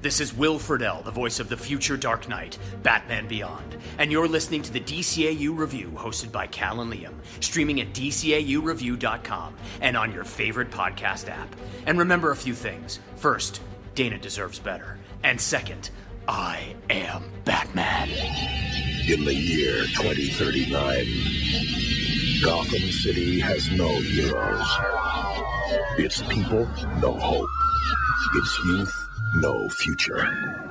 This is Will Friedle, the voice of the future Dark Knight, Batman Beyond, and you're listening to the DCAU Review hosted by Cal and Liam, streaming at DCAUReview.com and on your favorite podcast app. And remember a few things. First, Dana deserves better. And second, I am Batman. In the year 2039, Gotham City has no heroes. Its people, no hope. Its youth, no future.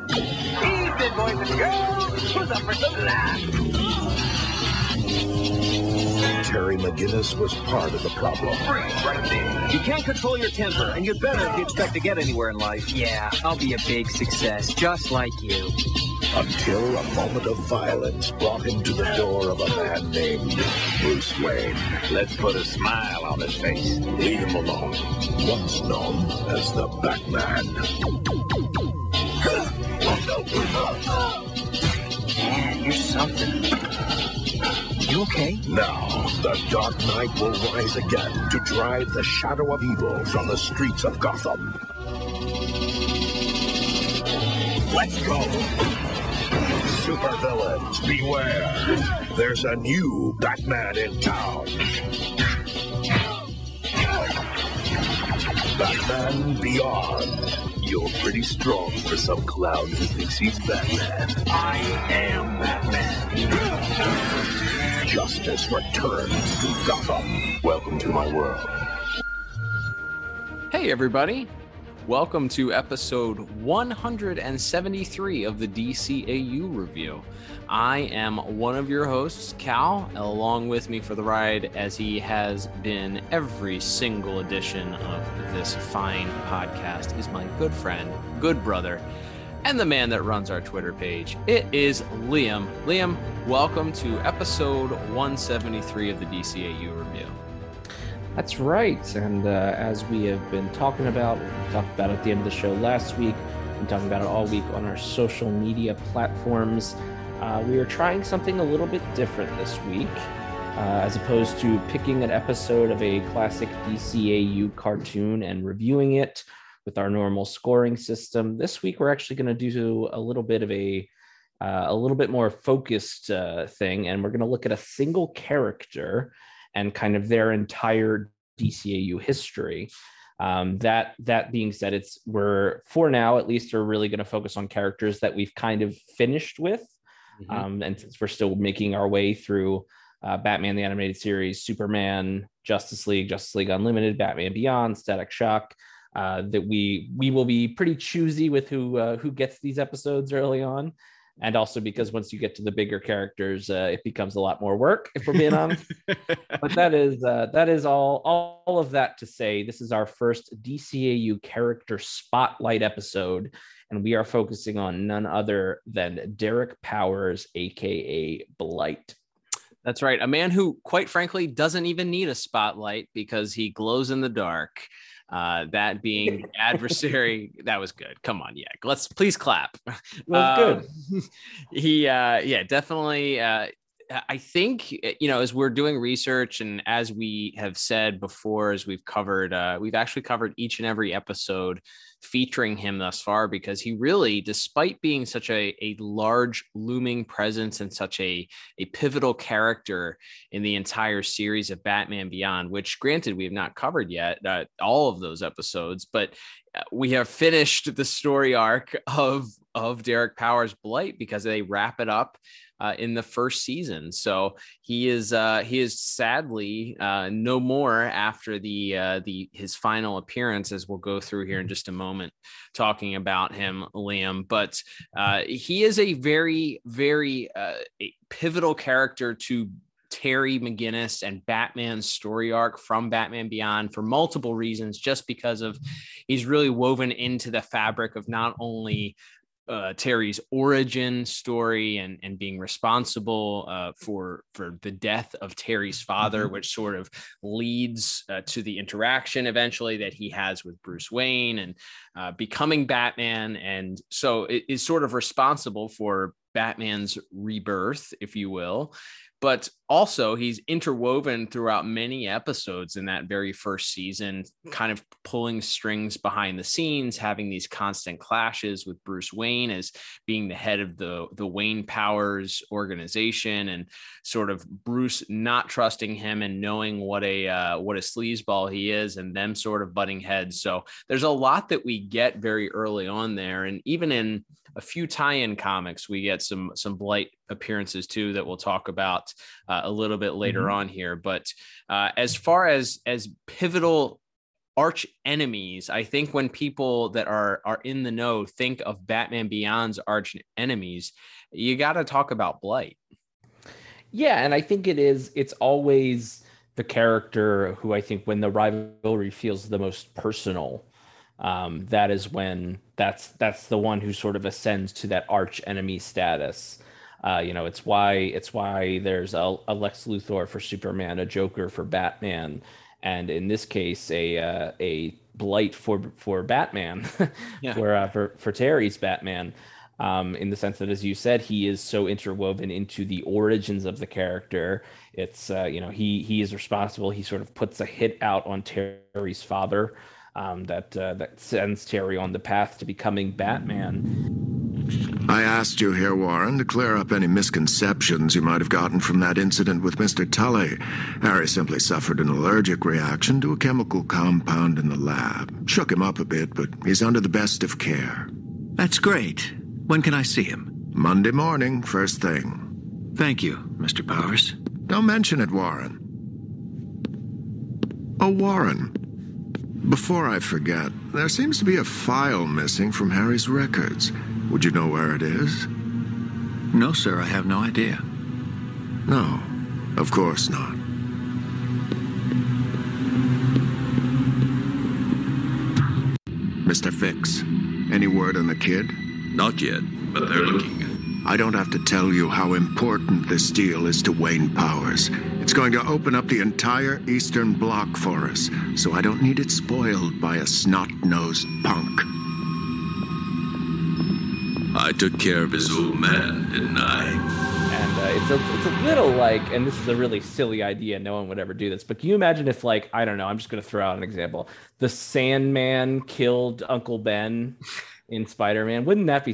Evening, boys and girls. Who's up for some laughs? Terry McGinnis was part of the problem. Freeze right there. You can't control your temper, and you'd better if you expect to get anywhere in life. Yeah, I'll be a big success, just like you. Until a moment of violence brought him to the door of a man named Bruce Wayne. Let's put a smile on his face. Leave him alone. Once known as the Batman. Man, you're something. You okay? Now, the Dark Knight will rise again to drive the shadow of evil from the streets of Gotham. Let's go! Supervillains, beware! There's a new Batman in town. Batman Beyond. You're pretty strong for some clown who thinks he's Batman. I am Batman. Justice returns to Gotham. Welcome to my world. Hey, everybody. Welcome to episode 173 of the DCAU review. I am one of your hosts, Cal, along with me for the ride, as he has been every single edition of this fine podcast, is my good friend, good brother, and the man that runs our Twitter page. It is Liam. Liam, welcome to episode 173 of the DCAU review. That's right. And uh, as we have been talking about, we talked about at the end of the show last week, been talking about it all week on our social media platforms. Uh, we are trying something a little bit different this week. Uh, as opposed to picking an episode of a classic DCAU cartoon and reviewing it with our normal scoring system, this week we're actually going to do a little bit of a uh, a little bit more focused uh, thing, and we're going to look at a single character and kind of their entire DCAU history. Um, that that being said, it's we're for now at least we're really going to focus on characters that we've kind of finished with, mm-hmm. um, and since we're still making our way through uh, Batman the animated series, Superman, Justice League, Justice League Unlimited, Batman Beyond, Static Shock. Uh, that we we will be pretty choosy with who uh, who gets these episodes early on, and also because once you get to the bigger characters, uh, it becomes a lot more work. If we're being honest, but that is uh, that is all all of that to say. This is our first DCAU character spotlight episode, and we are focusing on none other than Derek Powers, aka Blight. That's right. A man who, quite frankly, doesn't even need a spotlight because he glows in the dark. Uh, that being adversary, that was good. Come on, yeah. Let's please clap. Well, good. Um, he, uh, yeah, definitely. Uh, I think you know, as we're doing research, and as we have said before, as we've covered, uh, we've actually covered each and every episode featuring him thus far because he really, despite being such a, a large looming presence and such a, a pivotal character in the entire series of Batman Beyond, which granted we have not covered yet, uh, all of those episodes, but uh, we have finished the story arc of of Derek Powers Blight because they wrap it up uh, in the first season. So he is uh, he is sadly uh, no more after the uh, the his final appearance, as we'll go through here in just a moment, talking about him, Liam. But uh, he is a very very uh, a pivotal character to Terry McGinnis and Batman's story arc from Batman Beyond for multiple reasons, just because of he's really woven into the fabric of not only uh, Terry's origin story and and being responsible uh, for for the death of Terry's father, mm-hmm. which sort of leads uh, to the interaction eventually that he has with Bruce Wayne and uh, becoming Batman, and so it is sort of responsible for Batman's rebirth, if you will but also he's interwoven throughout many episodes in that very first season kind of pulling strings behind the scenes having these constant clashes with bruce wayne as being the head of the the wayne powers organization and sort of bruce not trusting him and knowing what a uh, what a sleazeball he is and them sort of butting heads. So there's a lot that we get very early on there. And even in a few tie-in comics. We get some some Blight appearances too that we'll talk about uh, a little bit later mm-hmm. on here. But uh, as far as as pivotal arch enemies, I think when people that are are in the know think of Batman Beyond's arch enemies, you got to talk about Blight. Yeah, and I think it is. It's always the character who I think when the rivalry feels the most personal um, that is when that's that's the one who sort of ascends to that arch enemy status. Uh, you know, it's why it's why there's a, a, Lex Luthor for Superman, a Joker for Batman, and in this case, a uh, a blight for for Batman, yeah. for uh, for for Terry's Batman. Um, in the sense that, as you said, he is so interwoven into the origins of the character. It's uh, you know he he is responsible. He sort of puts a hit out on Terry's father um, that uh, that sends Terry on the path to becoming Batman. I asked you here, Warren, to clear up any misconceptions you might have gotten from that incident with Mr. Tully. Harry simply suffered an allergic reaction to a chemical compound in the lab. Shook him up a bit, but he's under the best of care. That's great. When can I see him? Monday morning, first thing. Thank you, Mr. Powers. Don't mention it, Warren. Oh, Warren, before I forget, there seems to be a file missing from Harry's records. Would you know where it is? No, sir, I have no idea. No, of course not. Mr. Fix, any word on the kid? Not yet, but they're looking. I don't have to tell you how important this deal is to Wayne Powers. It's going to open up the entire Eastern Bloc for us, so I don't need it spoiled by a snot-nosed punk. I took care of his old man, didn't I? And uh, it's a it's a little like, and this is a really silly idea. No one would ever do this. But can you imagine if, like, I don't know, I'm just going to throw out an example. The Sandman killed Uncle Ben in Spider-Man. Wouldn't that be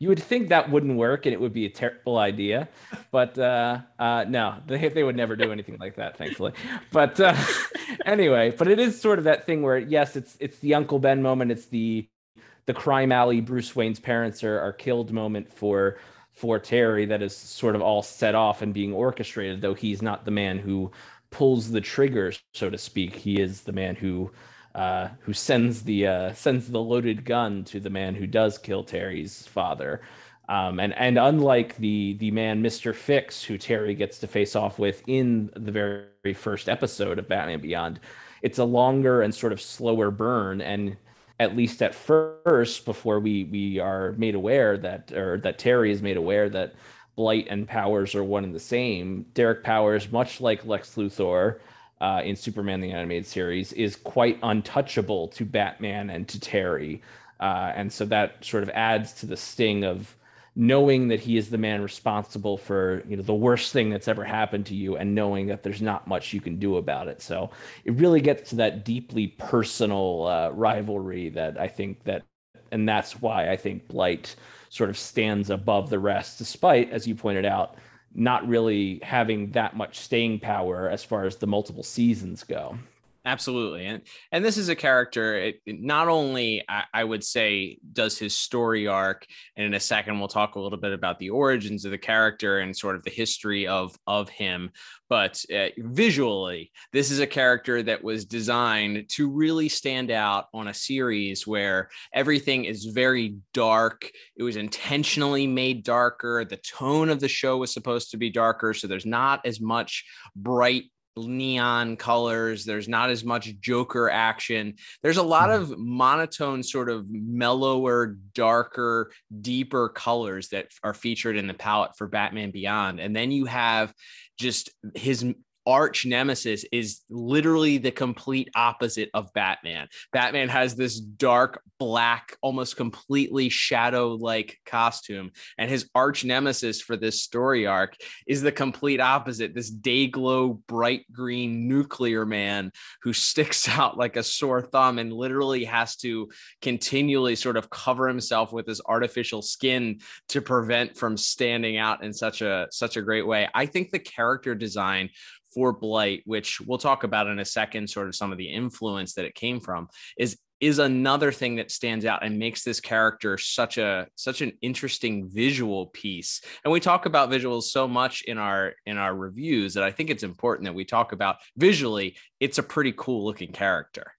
you would think that wouldn't work and it would be a terrible idea, but uh, uh, no, they, they would never do anything like that, thankfully. But uh, anyway, but it is sort of that thing where yes, it's it's the Uncle Ben moment, it's the the crime alley Bruce Wayne's parents are, are killed moment for for Terry that is sort of all set off and being orchestrated, though he's not the man who pulls the trigger, so to speak. He is the man who uh, who sends the uh, sends the loaded gun to the man who does kill Terry's father. Um, and and unlike the the man Mister Fix, who Terry gets to face off with in the very first episode of Batman Beyond, it's a longer and sort of slower burn. And at least at first, before we we are made aware that or that Terry is made aware that Blight and Powers are one and the same, Derek Powers, much like Lex Luthor, uh, in Superman the Animated Series is quite untouchable to Batman and to Terry. Uh, and so that sort of adds to the sting of knowing that he is the man responsible for you know the worst thing that's ever happened to you and knowing that there's not much you can do about it so it really gets to that deeply personal uh, rivalry that i think that and that's why i think blight sort of stands above the rest despite as you pointed out not really having that much staying power as far as the multiple seasons go. Absolutely, and and this is a character. It, it not only I, I, would say does his story arc, and in a second we'll talk a little bit about the origins of the character and sort of the history of of him, but uh, visually, this is a character that was designed to really stand out on a series where everything is very dark. It was intentionally made darker. The tone of the show was supposed to be darker, so there's not as much bright neon colors. There's not as much Joker action. There's a lot mm-hmm. of monotone, sort of mellower, darker, deeper colors that are featured in the palette for Batman Beyond. And then you have just his arch nemesis is literally the complete opposite of Batman. Batman has this dark black, almost completely shadow like costume, and his arch nemesis for this story arc is the complete opposite this day glow, bright green nuclear man who sticks out like a sore thumb and literally has to continually sort of cover himself with his artificial skin to prevent from standing out in such a such a great way. I think the character design for Blight, which we'll talk about in a second, sort of some of the influence that it came from, is is another thing that stands out and makes this character such a such an interesting visual piece. And we talk about visuals so much in our in our reviews that i think it's important that we talk about visually it's a pretty cool looking character.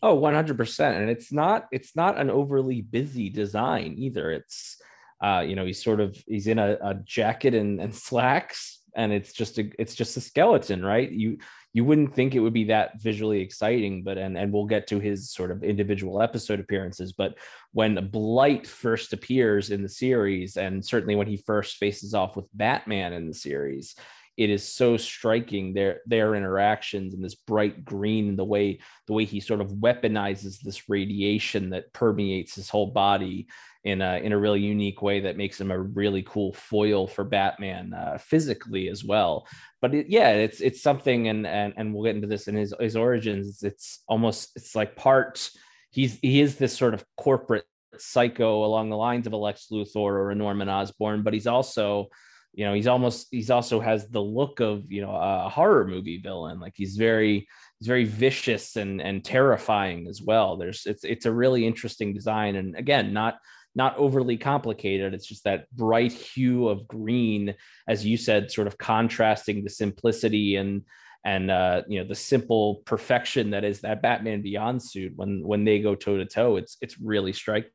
Oh 100% and it's not it's not an overly busy design either. It's uh you know he's sort of he's in a, a jacket and, and slacks and it's just a it's just a skeleton right? You you wouldn't think it would be that visually exciting but and and we'll get to his sort of individual episode appearances but when blight first appears in the series and certainly when he first faces off with batman in the series it is so striking their their interactions and this bright green the way the way he sort of weaponizes this radiation that permeates his whole body in a in a really unique way that makes him a really cool foil for Batman uh, physically as well. But it, yeah, it's it's something, and and and we'll get into this in his his origins. It's almost it's like part he's he is this sort of corporate psycho along the lines of a Lex Luthor or a Norman Osborn, but he's also you know he's almost he's also has the look of you know a horror movie villain like he's very he's very vicious and and terrifying as well there's it's it's a really interesting design and again not not overly complicated. It's just that bright hue of green, as you said, sort of contrasting the simplicity and and uh, you know the simple perfection that is that Batman Beyond suit when when they go toe to toe. It's it's really striking.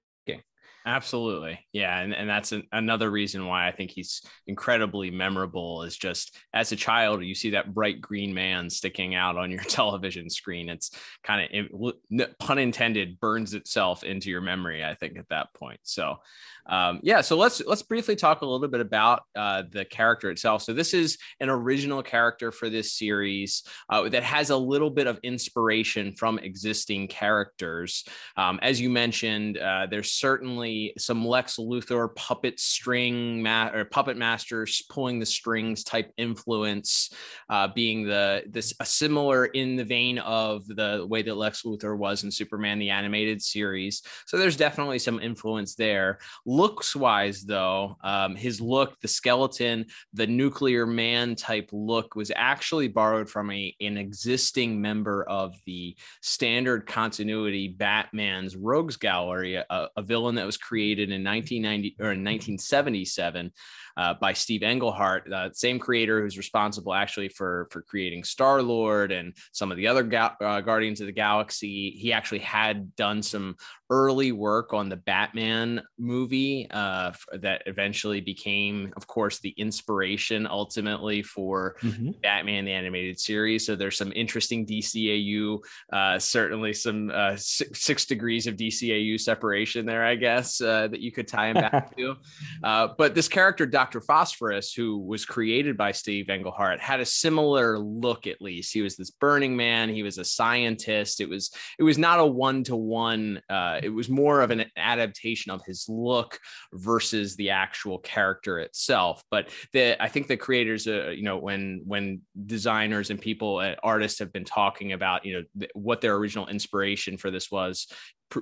Absolutely. Yeah. And, and that's an, another reason why I think he's incredibly memorable is just as a child, you see that bright green man sticking out on your television screen. It's kind of, pun intended, burns itself into your memory, I think, at that point. So, um, yeah, so let's let's briefly talk a little bit about uh, the character itself. So this is an original character for this series uh, that has a little bit of inspiration from existing characters. Um, as you mentioned, uh, there's certainly some Lex Luthor puppet string ma- or puppet masters pulling the strings type influence, uh, being the this a similar in the vein of the way that Lex Luthor was in Superman the animated series. So there's definitely some influence there Looks wise, though, um, his look, the skeleton, the nuclear man type look was actually borrowed from a, an existing member of the standard continuity Batman's Rogues Gallery, a, a villain that was created in 1990 or in 1977 uh, by Steve Englehart, the same creator who's responsible actually for for creating Star Lord and some of the other ga- uh, Guardians of the Galaxy. He actually had done some early work on the Batman movie uh, that eventually became, of course, the inspiration ultimately for mm-hmm. Batman the animated series. So there's some interesting DCAU, uh, certainly some uh, six, six, degrees of DCAU separation there, I guess, uh, that you could tie him back to. Uh, but this character, Dr. Phosphorus, who was created by Steve Englehart, had a similar look at least. He was this burning man, he was a scientist. It was it was not a one-to-one, uh, it was more of an adaptation of his look versus the actual character itself. But the I think the creators, uh, you know, when when designers and people, uh, artists have been talking about, you know, th- what their original inspiration for this was,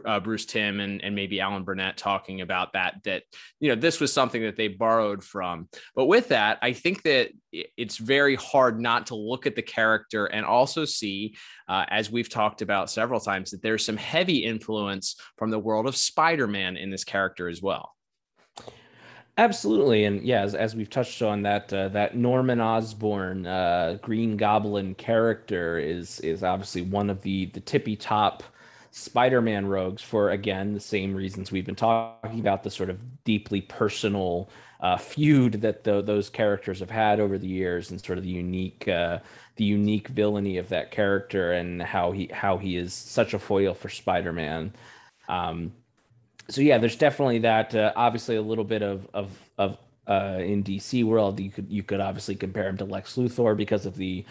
uh, Bruce Timm and, and maybe Alan Burnett talking about that, that, you know, this was something that they borrowed from. But with that, I think that it's very hard not to look at the character and also see, uh, as we've talked about several times, that there's some heavy influence from the world of Spider Man in this character as well. Absolutely, and yeah, as, as we've touched on that, uh, that Norman Osborn uh, Green Goblin character is is obviously one of the the tippy top Spider-Man rogues for again the same reasons we've been talking about the sort of deeply personal uh, feud that the, those characters have had over the years, and sort of the unique uh, the unique villainy of that character, and how he how he is such a foil for Spider-Man. Um, so yeah, there's definitely that. Uh, obviously, a little bit of of of uh, in DC world, you could you could obviously compare him to Lex Luthor because of the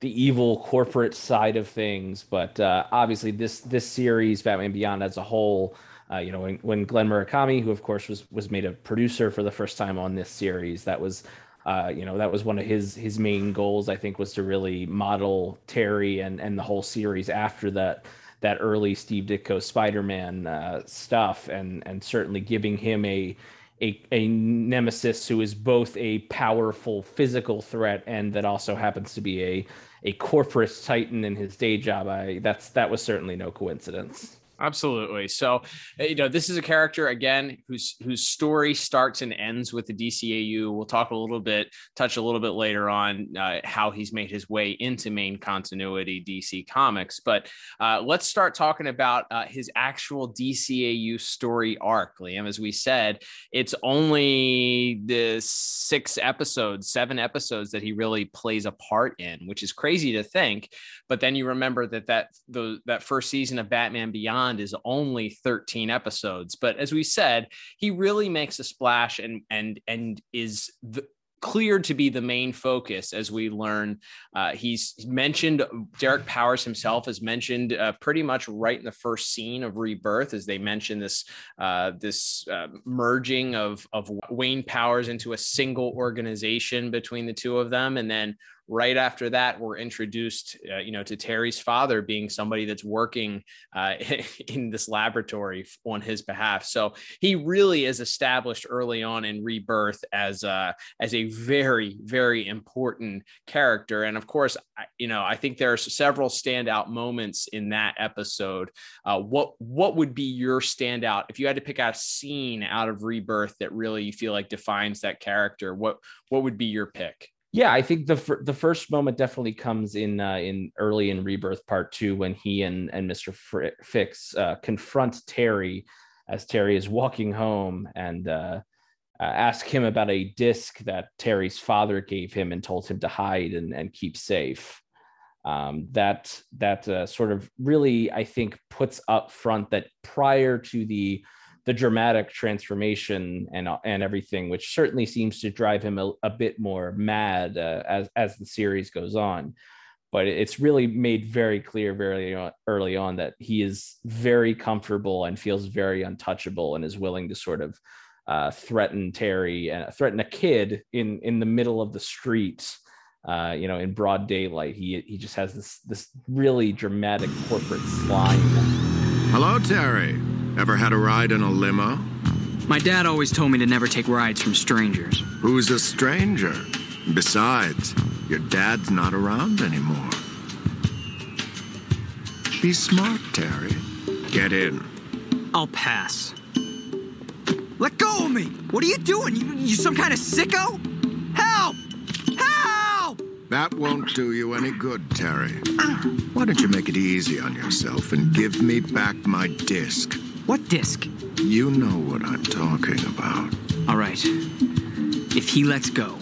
the evil corporate side of things. But uh, obviously, this this series, Batman Beyond as a whole, uh, you know, when, when Glen Murakami, who of course was was made a producer for the first time on this series, that was. Uh, you know that was one of his his main goals. I think was to really model Terry and and the whole series after that that early Steve Ditko Spider-Man uh, stuff, and and certainly giving him a a, a nemesis who is both a powerful physical threat and that also happens to be a a corporate titan in his day job. I that's that was certainly no coincidence. Absolutely. So, uh, you know, this is a character again whose whose story starts and ends with the DCAU. We'll talk a little bit, touch a little bit later on uh, how he's made his way into main continuity DC Comics. But uh, let's start talking about uh, his actual DCAU story arc, Liam. As we said, it's only the six episodes, seven episodes that he really plays a part in, which is crazy to think. But then you remember that that the, that first season of Batman Beyond Is only 13 episodes, but as we said, he really makes a splash and and and is the, cleared to be the main focus as we learn. Uh, he's mentioned Derek Powers himself has mentioned uh, pretty much right in the first scene of Rebirth, as they mention this uh, this uh, merging of of Wayne Powers into a single organization between the two of them, and then right after that we're introduced uh, you know to terry's father being somebody that's working uh, in this laboratory on his behalf. So he really is established early on in rebirth as a as a very very important character. And of course you know i think there are several standout moments in that episode. Uh, what what would be your standout? If you had to pick out a scene out of rebirth that really you feel like defines that character what what would be your pick yeah, I think the the first moment definitely comes in uh, in early in Rebirth Part Two when he and and Mister Fr- Fix uh, confront Terry as Terry is walking home and uh, uh, ask him about a disc that Terry's father gave him and told him to hide and, and keep safe. Um, that that uh, sort of really I think puts up front that prior to the the dramatic transformation and and everything, which certainly seems to drive him a, a bit more mad uh, as as the series goes on. But it's really made very clear very early on that he is very comfortable and feels very untouchable and is willing to sort of uh, threaten Terry and threaten a kid in in the middle of the street. Uh, you know, in broad daylight, he he just has this this really dramatic corporate slime. Hello, Terry. Ever had a ride in a limo? My dad always told me to never take rides from strangers. Who's a stranger? Besides, your dad's not around anymore. Be smart, Terry. Get in. I'll pass. Let go of me! What are you doing? You, you some kind of sicko? Help! Help! That won't do you any good, Terry. Why don't you make it easy on yourself and give me back my disc? What disc? You know what I'm talking about. All right. If he lets go.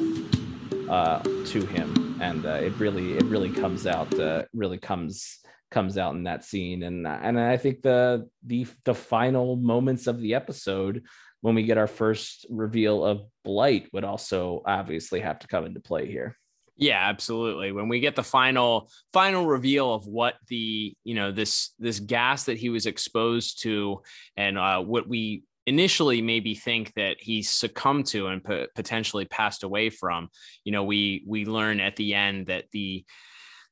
Uh, to him, and uh, it really, it really comes out, uh, really comes comes out in that scene, and and I think the the the final moments of the episode when we get our first reveal of Blight would also obviously have to come into play here. Yeah, absolutely. When we get the final final reveal of what the you know this this gas that he was exposed to, and uh, what we initially maybe think that he succumbed to and p- potentially passed away from, you know, we we learn at the end that the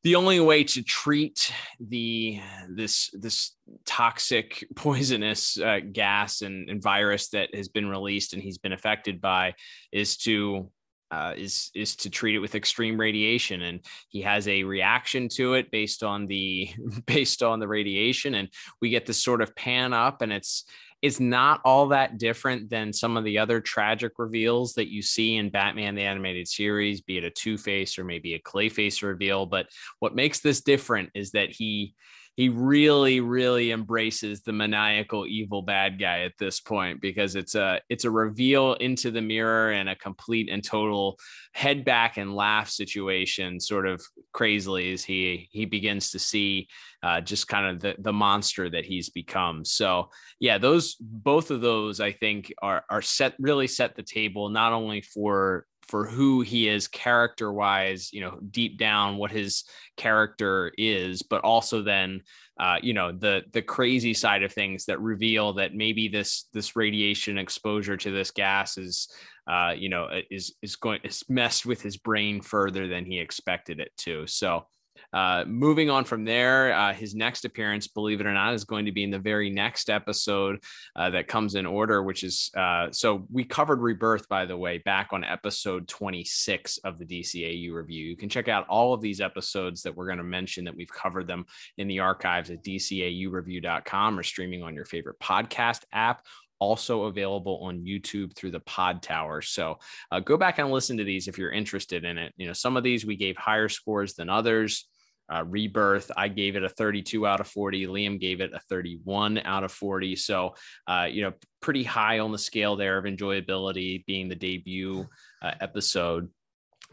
the only way to treat the this this toxic poisonous uh, gas and, and virus that has been released and he's been affected by is to uh, is is to treat it with extreme radiation and he has a reaction to it based on the based on the radiation and we get this sort of pan up and it's it's not all that different than some of the other tragic reveals that you see in Batman the animated series be it a two-face or maybe a clayface reveal but what makes this different is that he he really really embraces the maniacal evil bad guy at this point because it's a it's a reveal into the mirror and a complete and total head back and laugh situation sort of crazily as he he begins to see uh, just kind of the, the monster that he's become. So yeah those both of those i think are are set really set the table not only for for who he is character wise you know deep down what his character is but also then uh, you know the the crazy side of things that reveal that maybe this this radiation exposure to this gas is uh, you know is is going is messed with his brain further than he expected it to. So uh, moving on from there, uh, his next appearance, believe it or not, is going to be in the very next episode uh, that comes in order, which is uh, so we covered Rebirth, by the way, back on episode 26 of the DCAU review. You can check out all of these episodes that we're going to mention that we've covered them in the archives at dcaureview.com or streaming on your favorite podcast app also available on YouTube through the Podtower. So uh, go back and listen to these if you're interested in it. You know, some of these we gave higher scores than others. Uh, Rebirth, I gave it a 32 out of 40. Liam gave it a 31 out of 40. So, uh, you know, pretty high on the scale there of enjoyability being the debut uh, episode.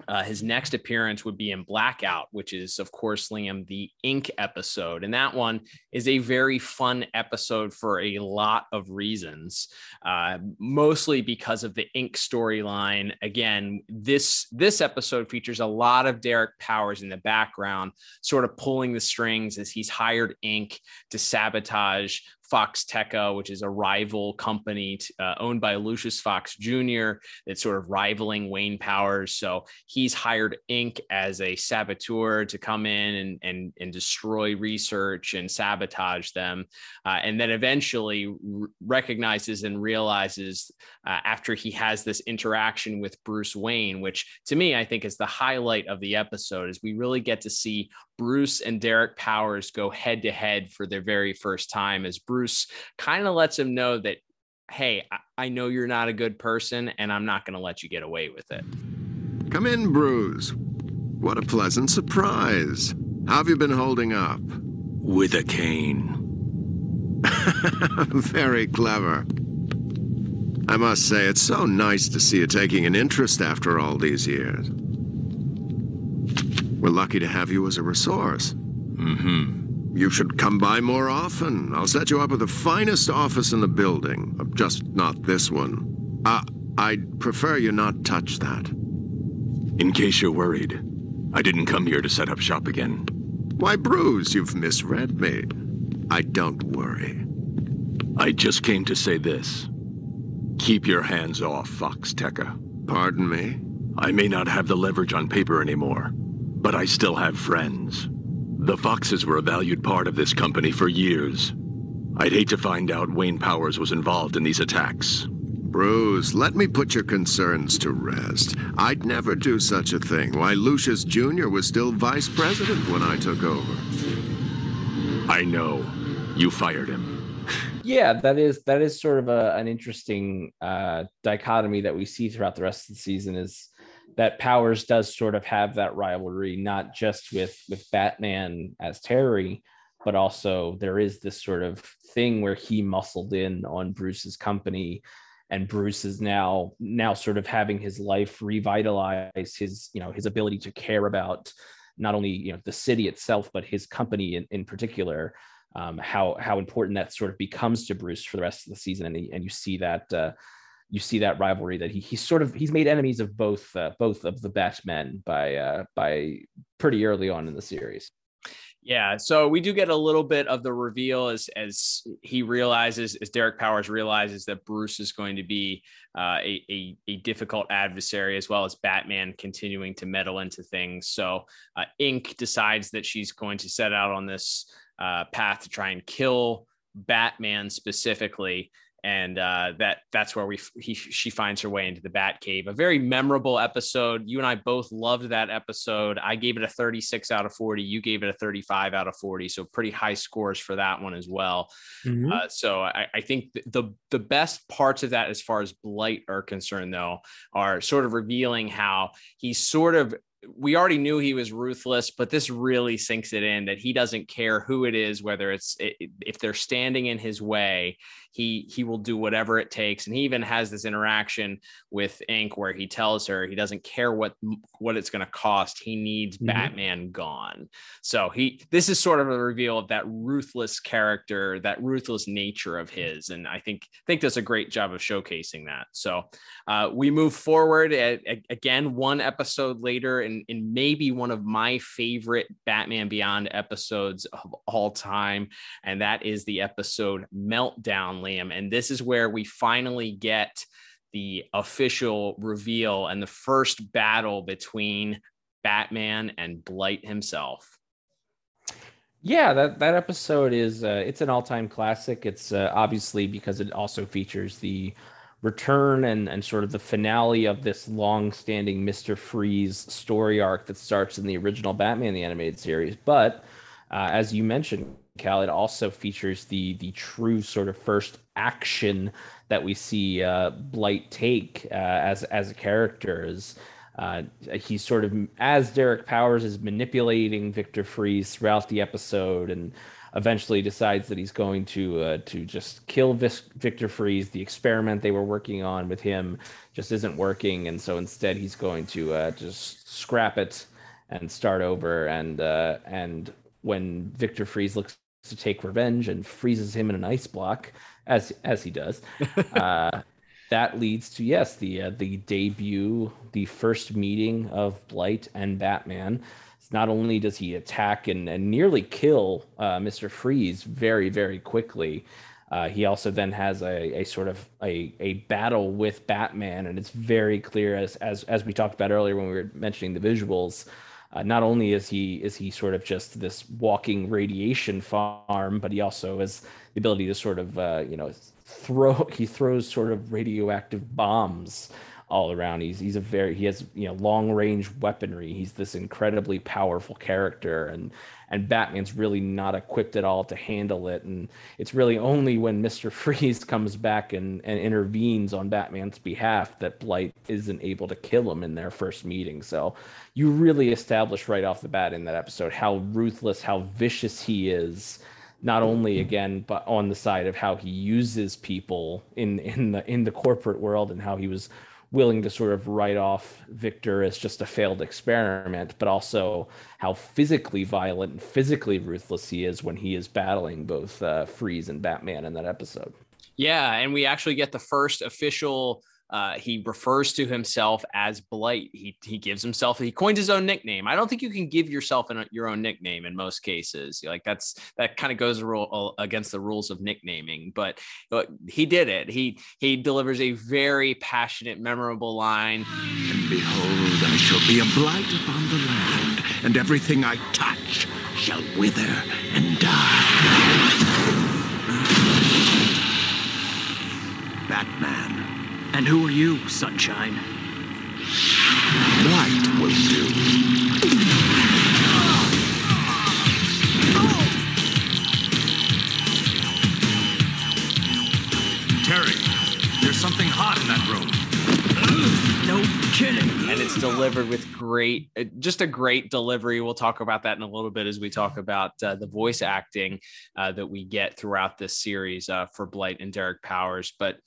Uh, his next appearance would be in Blackout, which is, of course, Liam, the Inque episode. And that one is a very fun episode for a lot of reasons, uh, mostly because of the Inque storyline. Again, this, this episode features a lot of Derek Powers in the background, sort of pulling the strings as he's hired Inque to sabotage Foxteca, which is a rival company uh, owned by Lucius Fox Jr. that's sort of rivaling Wayne Powers. So he's hired Inque as a saboteur to come in and and, and destroy research and sabotage them, uh, and then eventually r- recognizes and realizes uh, after he has this interaction with Bruce Wayne, which to me I think is the highlight of the episode, is we really get to see Bruce and Derek Powers go head to head for their very first time as Bruce kind of lets him know that, hey, I know you're not a good person and I'm not going to let you get away with it. Come in, Bruce. What a pleasant surprise. How have you been holding up? With a cane. Very clever. I must say, it's so nice to see you taking an interest after all these years. We're lucky to have you as a resource. Mm-hmm. You should come by more often. I'll set you up with the finest office in the building. Just not this one. Uh, I'd prefer you not touch that. In case you're worried, I didn't come here to set up shop again. Why, Bruce, you've misread me. I don't worry. I just came to say this. Keep your hands off Foxteca. Pardon me? I may not have the leverage on paper anymore, but I still have friends. The Foxes were a valued part of this company for years. I'd hate to find out Wayne Powers was involved in these attacks. Bruce, let me put your concerns to rest. I'd never do such a thing. Why, Lucius Jr. was still vice president when I took over. I know. You fired him. yeah, that is that is sort of a, an interesting uh, dichotomy that we see throughout the rest of the season. Is that Powers does sort of have that rivalry, not just with with Batman as Terry, but also there is this sort of thing where he muscled in on Bruce's company, and Bruce is now now sort of having his life revitalized, his you know his ability to care about not only you know the city itself, but his company in, in particular. Um, how how important that sort of becomes to Bruce for the rest of the season, and, he, and you see that uh, you see that rivalry that he he's sort of he's made enemies of both uh, both of the Batmen by uh, by pretty early on in the series. Yeah, so we do get a little bit of the reveal as as he realizes, as Derek Powers realizes that Bruce is going to be uh, a, a, a difficult adversary, as well as Batman continuing to meddle into things. So uh, Inque decides that she's going to set out on this uh, path to try and kill Batman specifically and uh, that that's where we he, she finds her way into the Bat Cave. A very memorable episode. You and I both loved that episode. I gave it a 36 out of 40. You gave it a 35 out of 40. So pretty high scores for that one as well. Mm-hmm. Uh, so I, I, think the the best parts of that, as far as Blight are concerned, though, are sort of revealing how he's sort of we already knew he was ruthless, but this really sinks it in that he doesn't care who it is, whether it's if they're standing in his way, he he will do whatever it takes. And he even has this interaction with Ink where he tells her he doesn't care what what it's going to cost. He needs mm-hmm. Batman gone. So he this is sort of a reveal of that ruthless character, that ruthless nature of his. And I think think does a great job of showcasing that. So uh, we move forward at, at, again one episode later in, in maybe one of my favorite Batman Beyond episodes of all time. And that is the episode Meltdown Liam. And this is where we finally get the official reveal and the first battle between Batman and Blight himself. Yeah, that that episode is uh, it's an all-time classic. It's uh, obviously because it also features the return and and sort of the finale of this long-standing Mister Freeze story arc that starts in the original Batman the animated series. But uh, as you mentioned, Cal, it also features the the true sort of first action that we see uh, Blight take uh, as as a character. Is uh, he's sort of as Derek Powers is manipulating Victor Freeze throughout the episode, and eventually decides that he's going to uh, to just kill Vis- Victor Freeze. The experiment they were working on with him just isn't working, and so instead he's going to uh, just scrap it and start over. And uh, and when Victor Freeze looks to take revenge and freezes him in an ice block, as as he does. Uh, that leads to yes, the uh, the debut, the first meeting of Blight and Batman. Not only does he attack and, and nearly kill uh, Mister Freeze very very quickly, uh, he also then has a, a sort of a, a battle with Batman, and it's very clear as as as we talked about earlier when we were mentioning the visuals uh, not only is he is he sort of just this walking radiation farm, but he also has the ability to sort of uh, you know throw he throws sort of radioactive bombs all around. He's he's a very he has you know long range weaponry. He's this incredibly powerful character, and and Batman's really not equipped at all to handle it. And it's really only when Mister Freeze comes back and and intervenes on Batman's behalf that Blight isn't able to kill him in their first meeting. So you really establish right off the bat in that episode how ruthless, how vicious he is not only mm-hmm. again but on the side of how he uses people in in the in the corporate world and how he was willing to sort of write off Victor as just a failed experiment, but also how physically violent and physically ruthless he is when he is battling both uh, Freeze and Batman in that episode. Yeah, and we actually get the first official uh, he refers to himself as Blight. He he gives himself he coins his own nickname. I don't think you can give yourself an, your own nickname in most cases. Like that's that kind of goes rule, uh, against the rules of nicknaming. But, but he did it. He he delivers a very passionate, memorable line. And behold, I shall be a blight upon the land, and everything I touch shall wither and die. Batman and who are you, Sunshine? Blight will do. Terry, there's something hot in that room. No kidding. And it's delivered with great, uh, just a great delivery. We'll talk about that in a little bit as we talk about uh, the voice acting uh, that we get throughout this series uh, for Blight and Derek Powers. But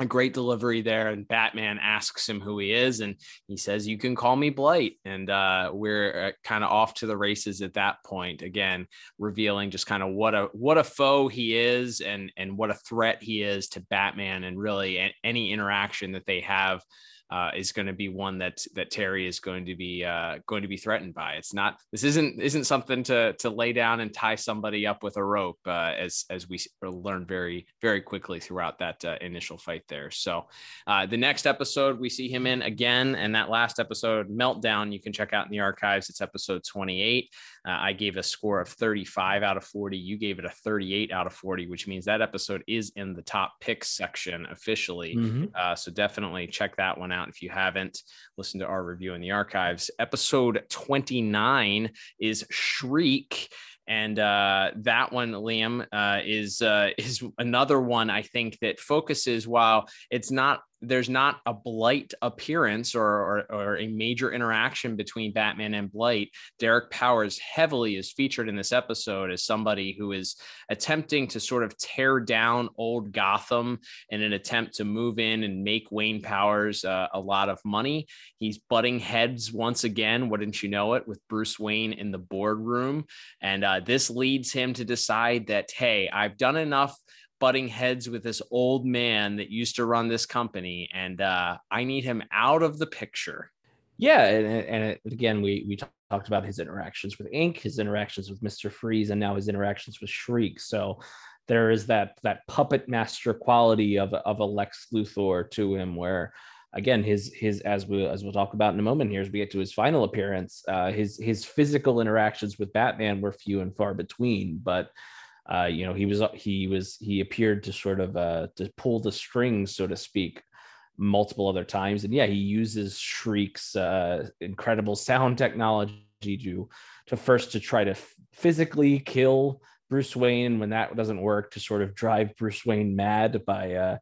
a great delivery there and batman asks him who he is and he says you can call me blight. And uh, we're uh, kind of off to the races at that point again revealing just kind of what a what a foe he is and and what a threat he is to batman and really any interaction that they have uh, is going to be one that that Terry is going to be uh, going to be threatened by. It's not this isn't isn't something to to lay down and tie somebody up with a rope uh, as as we learned very very quickly throughout that uh, initial fight there. So uh, the next episode we see him in again, and that last episode meltdown you can check out in the archives. It's episode 28. Uh, I gave a score of 35 out of 40. You gave it a 38 out of 40, which means that episode is in the top picks section officially. Mm-hmm. so definitely check that one out out if you haven't listened to our review in the archives. Episode 29 is Shriek and uh, that one, Liam, uh, is uh, is another one I think that focuses while it's not there's not a blight appearance or, or, or a major interaction between batman and blight. Derek powers heavily is featured in this episode as somebody who is attempting to sort of tear down old gotham in an attempt to move in and make wayne powers uh, a lot of money. He's butting heads once again wouldn't you know it with bruce wayne in the boardroom. And uh, this leads him to decide that hey i've done enough butting heads with this old man that used to run this company, and uh, I need him out of the picture. Yeah, and, and again, we we talked about his interactions with Inque, his interactions with Mister Freeze, and now his interactions with Shriek. So there is that that puppet master quality of of a Lex Luthor to him, where again his his as we as we'll talk about in a moment here as we get to his final appearance, uh, his his physical interactions with Batman were few and far between, but uh, you know, he was he was he appeared to sort of uh, to pull the strings, so to speak, multiple other times. And yeah, he uses Shriek's uh, incredible sound technology to to first to try to physically kill Bruce Wayne. When that doesn't work, to sort of drive Bruce Wayne mad by uh,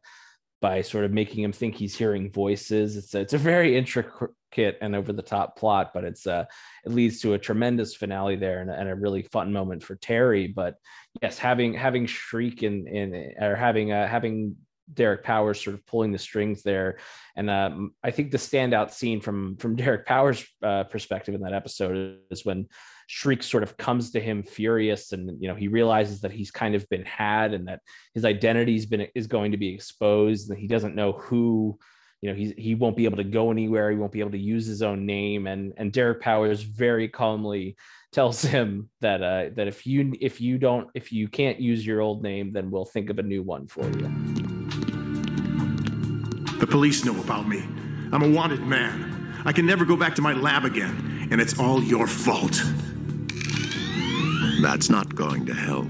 by sort of making him think he's hearing voices. It's a, it's a very intricate and over the top plot, but it's uh it leads to a tremendous finale there and, and a really fun moment for Terry. But yes, having having Shriek in in or having uh, having Derek Powers sort of pulling the strings there, and um, I think the standout scene from from Derek Powers' uh, perspective in that episode is when Shriek sort of comes to him furious, and you know he realizes that he's kind of been had, and that his identity's been is going to be exposed, and he doesn't know who, you know, he he won't be able to go anywhere, he won't be able to use his own name, and and Derek Powers very calmly tells him that uh, that if you if you don't if you can't use your old name, then we'll think of a new one for you. The police know about me. I'm a wanted man. I can never go back to my lab again, and it's all your fault. That's not going to help.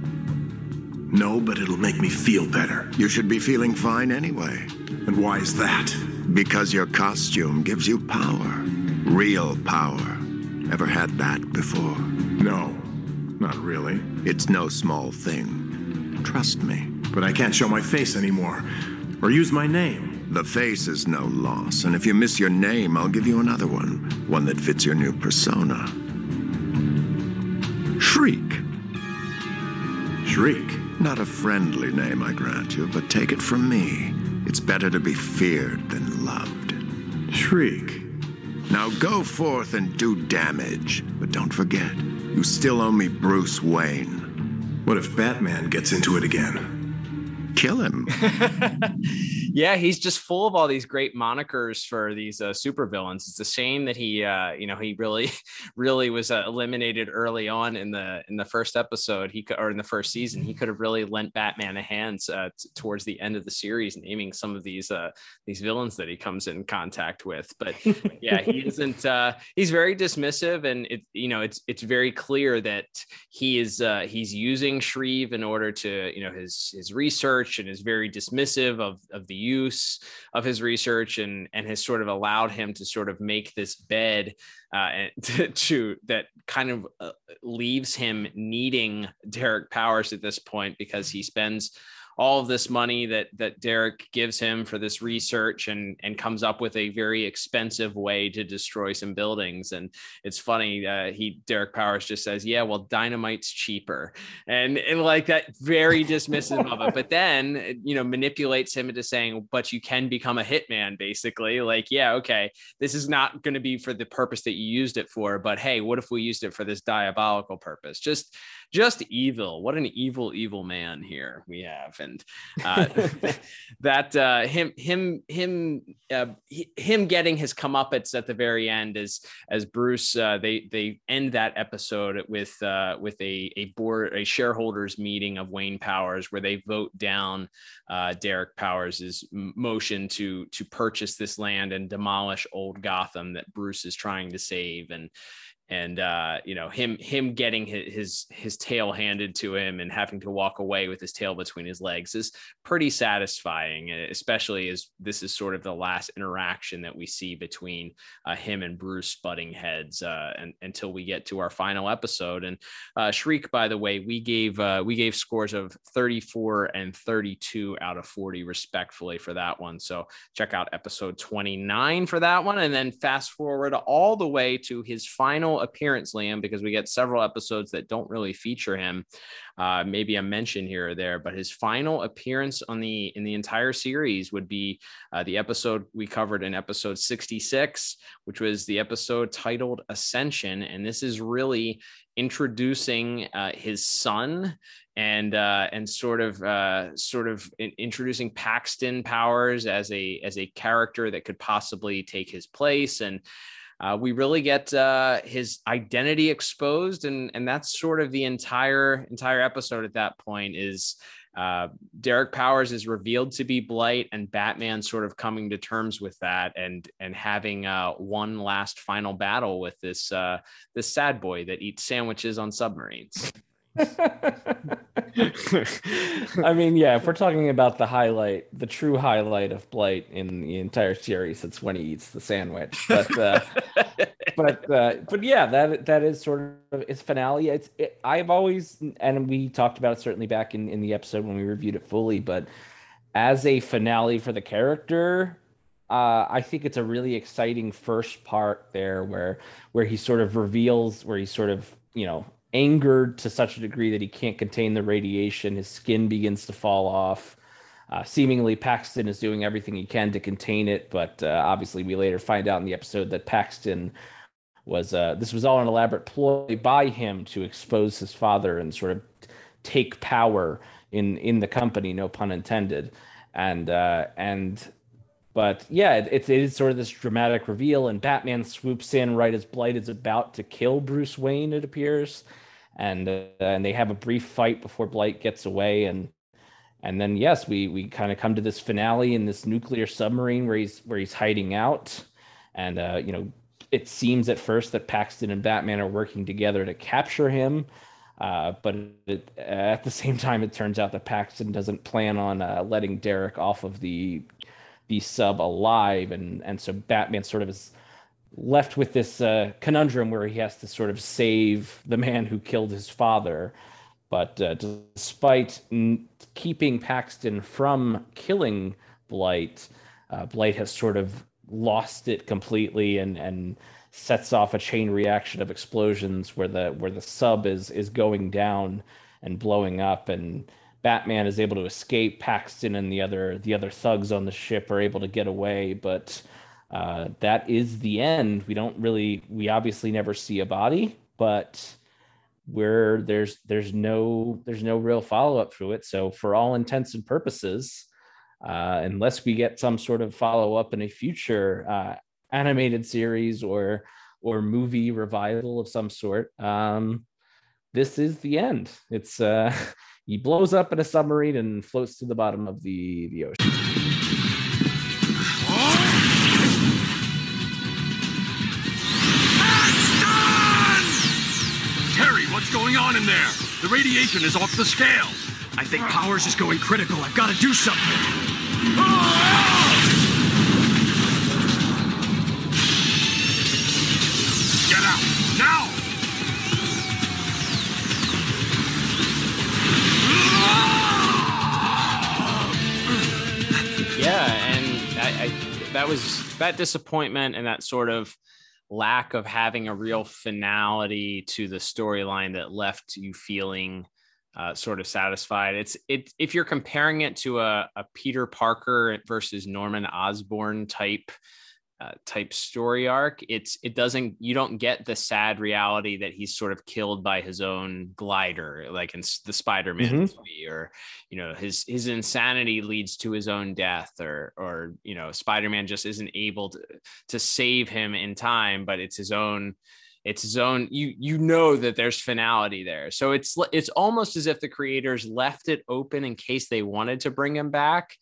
No, but it'll make me feel better. You should be feeling fine anyway. And why is that? Because your costume gives you power. Real power. Ever had that before? No, not really. It's no small thing. Trust me. But I can't show my face anymore. Or use my name. The face is no loss, and if you miss your name, I'll give you another one. One that fits your new persona. Shriek. Shriek. Not a friendly name, I grant you, but take it from me. It's better to be feared than loved. Shriek. Now go forth and do damage, but don't forget, you still owe me Bruce Wayne. What if Batman gets into it again? Kill him. yeah, he's just full of all these great monikers for these uh, supervillains. It's a shame that he, uh, you know, he really, really was uh, eliminated early on in the in the first episode. He could, or in the first season, he could have really lent Batman a hand uh, t- towards the end of the series, naming some of these uh, these villains that he comes in contact with. But yeah, he isn't. Uh, he's very dismissive, and it, you know, it's it's very clear that he is uh, he's using Shriek in order to, you know, his his research and is very dismissive of of the use of his research and and has sort of allowed him to sort of make this bed uh, to, to, that kind of uh, leaves him needing Derek Powers at this point because he spends all of this money that that Derek gives him for this research and and comes up with a very expensive way to destroy some buildings. And it's funny, uh, he Derek Powers just says, "Yeah, well, dynamite's cheaper," and and like that, very dismissive of it. But then you know manipulates him into saying, "But you can become a hitman." Basically, like, yeah, okay, this is not going to be for the purpose that you used it for, but hey, what if we used it for this diabolical purpose? Just just evil. What an evil, evil man here we have, and uh, that uh, him, him, him, uh, him getting his comeuppance at the very end is as Bruce. Uh, they they end that episode with uh, with a a board a shareholders meeting of Wayne Powers where they vote down uh, Derek Powers' motion to to purchase this land and demolish old Gotham that Bruce is trying to save and and uh, you know him him getting his, his his tail handed to him and having to walk away with his tail between his legs is pretty satisfying, especially as this is sort of the last interaction that we see between uh, him and Bruce butting heads uh, and, until we get to our final episode. And uh, Shriek, by the way, we gave uh, we gave scores of 34 and 32 out of 40 respectfully for that one. So check out episode 29 for that one, and then fast forward all the way to his appearance, Liam, because we get several episodes that don't really feature him. Uh, maybe a mention here or there, but his final appearance on the in the entire series would be uh, the episode we covered in episode 66, which was the episode titled Ascension, and this is really introducing uh, his son and uh, and sort of uh, sort of introducing Paxton Powers as a as a character that could possibly take his place and uh, we really get uh, his identity exposed, and and that's sort of the entire entire episode at that point. Is uh, Derek Powers is revealed to be Blight, and Batman sort of coming to terms with that, and and having uh, one last final battle with this uh, this sad boy that eats sandwiches on submarines. I mean, yeah, if we're talking about the highlight, the true highlight of Blight in the entire series, it's when he eats the sandwich. But uh, but uh, but yeah, that that is sort of its finale. It's it, I've always and we talked about it certainly back in in the episode when we reviewed it fully, but as a finale for the character, uh, I think it's a really exciting first part there where where he sort of reveals where he sort of you know angered to such a degree that he can't contain the radiation. His skin begins to fall off. Uh, seemingly, Paxton is doing everything he can to contain it, but uh, obviously, we later find out in the episode that Paxton was uh, this was all an elaborate ploy by him to expose his father and sort of take power in in the company, no pun intended. And uh, and but yeah, it, it is sort of this dramatic reveal, and Batman swoops in right as Blight is about to kill Bruce Wayne. It appears, and uh, and they have a brief fight before Blight gets away, and and then yes, we we kind of come to this finale in this nuclear submarine where he's where he's hiding out, and uh, you know it seems at first that Paxton and Batman are working together to capture him. Uh, but it, at the same time, it turns out that Paxton doesn't plan on uh, letting Derek off of the the sub alive, and and so Batman sort of is left with this uh, conundrum where he has to sort of save the man who killed his father. But uh, despite n- keeping Paxton from killing Blight, uh, Blight has sort of lost it completely and and sets off a chain reaction of explosions where the where the sub is is going down and blowing up and Batman is able to escape. Paxton and the other the other thugs on the ship are able to get away, but uh, that is the end. We don't really, we obviously never see a body, but where there's there's no there's no real follow up to it. So for all intents and purposes, uh, unless we get some sort of follow up in a future uh, animated series or or movie revival of some sort, um, this is the end. It's uh, he blows up in a submarine and floats to the bottom of the, the ocean. What's going on in there? The radiation is off the scale. I think Powers is going critical. I've got to do something. Get out, now! Yeah, and I, I, that was that disappointment and that sort of lack of having a real finality to the storyline that left you feeling uh, sort of satisfied. It's it if you're comparing it to a, a Peter Parker versus Norman Osborn type uh, type story arc it's it doesn't you don't get the sad reality that he's sort of killed by his own glider like in the spider-man mm-hmm. movie or you know his his insanity leads to his own death or or you know spider-man just isn't able to to save him in time but it's his own it's his own you you know that there's finality there so it's it's almost as if the creators left it open in case they wanted to bring him back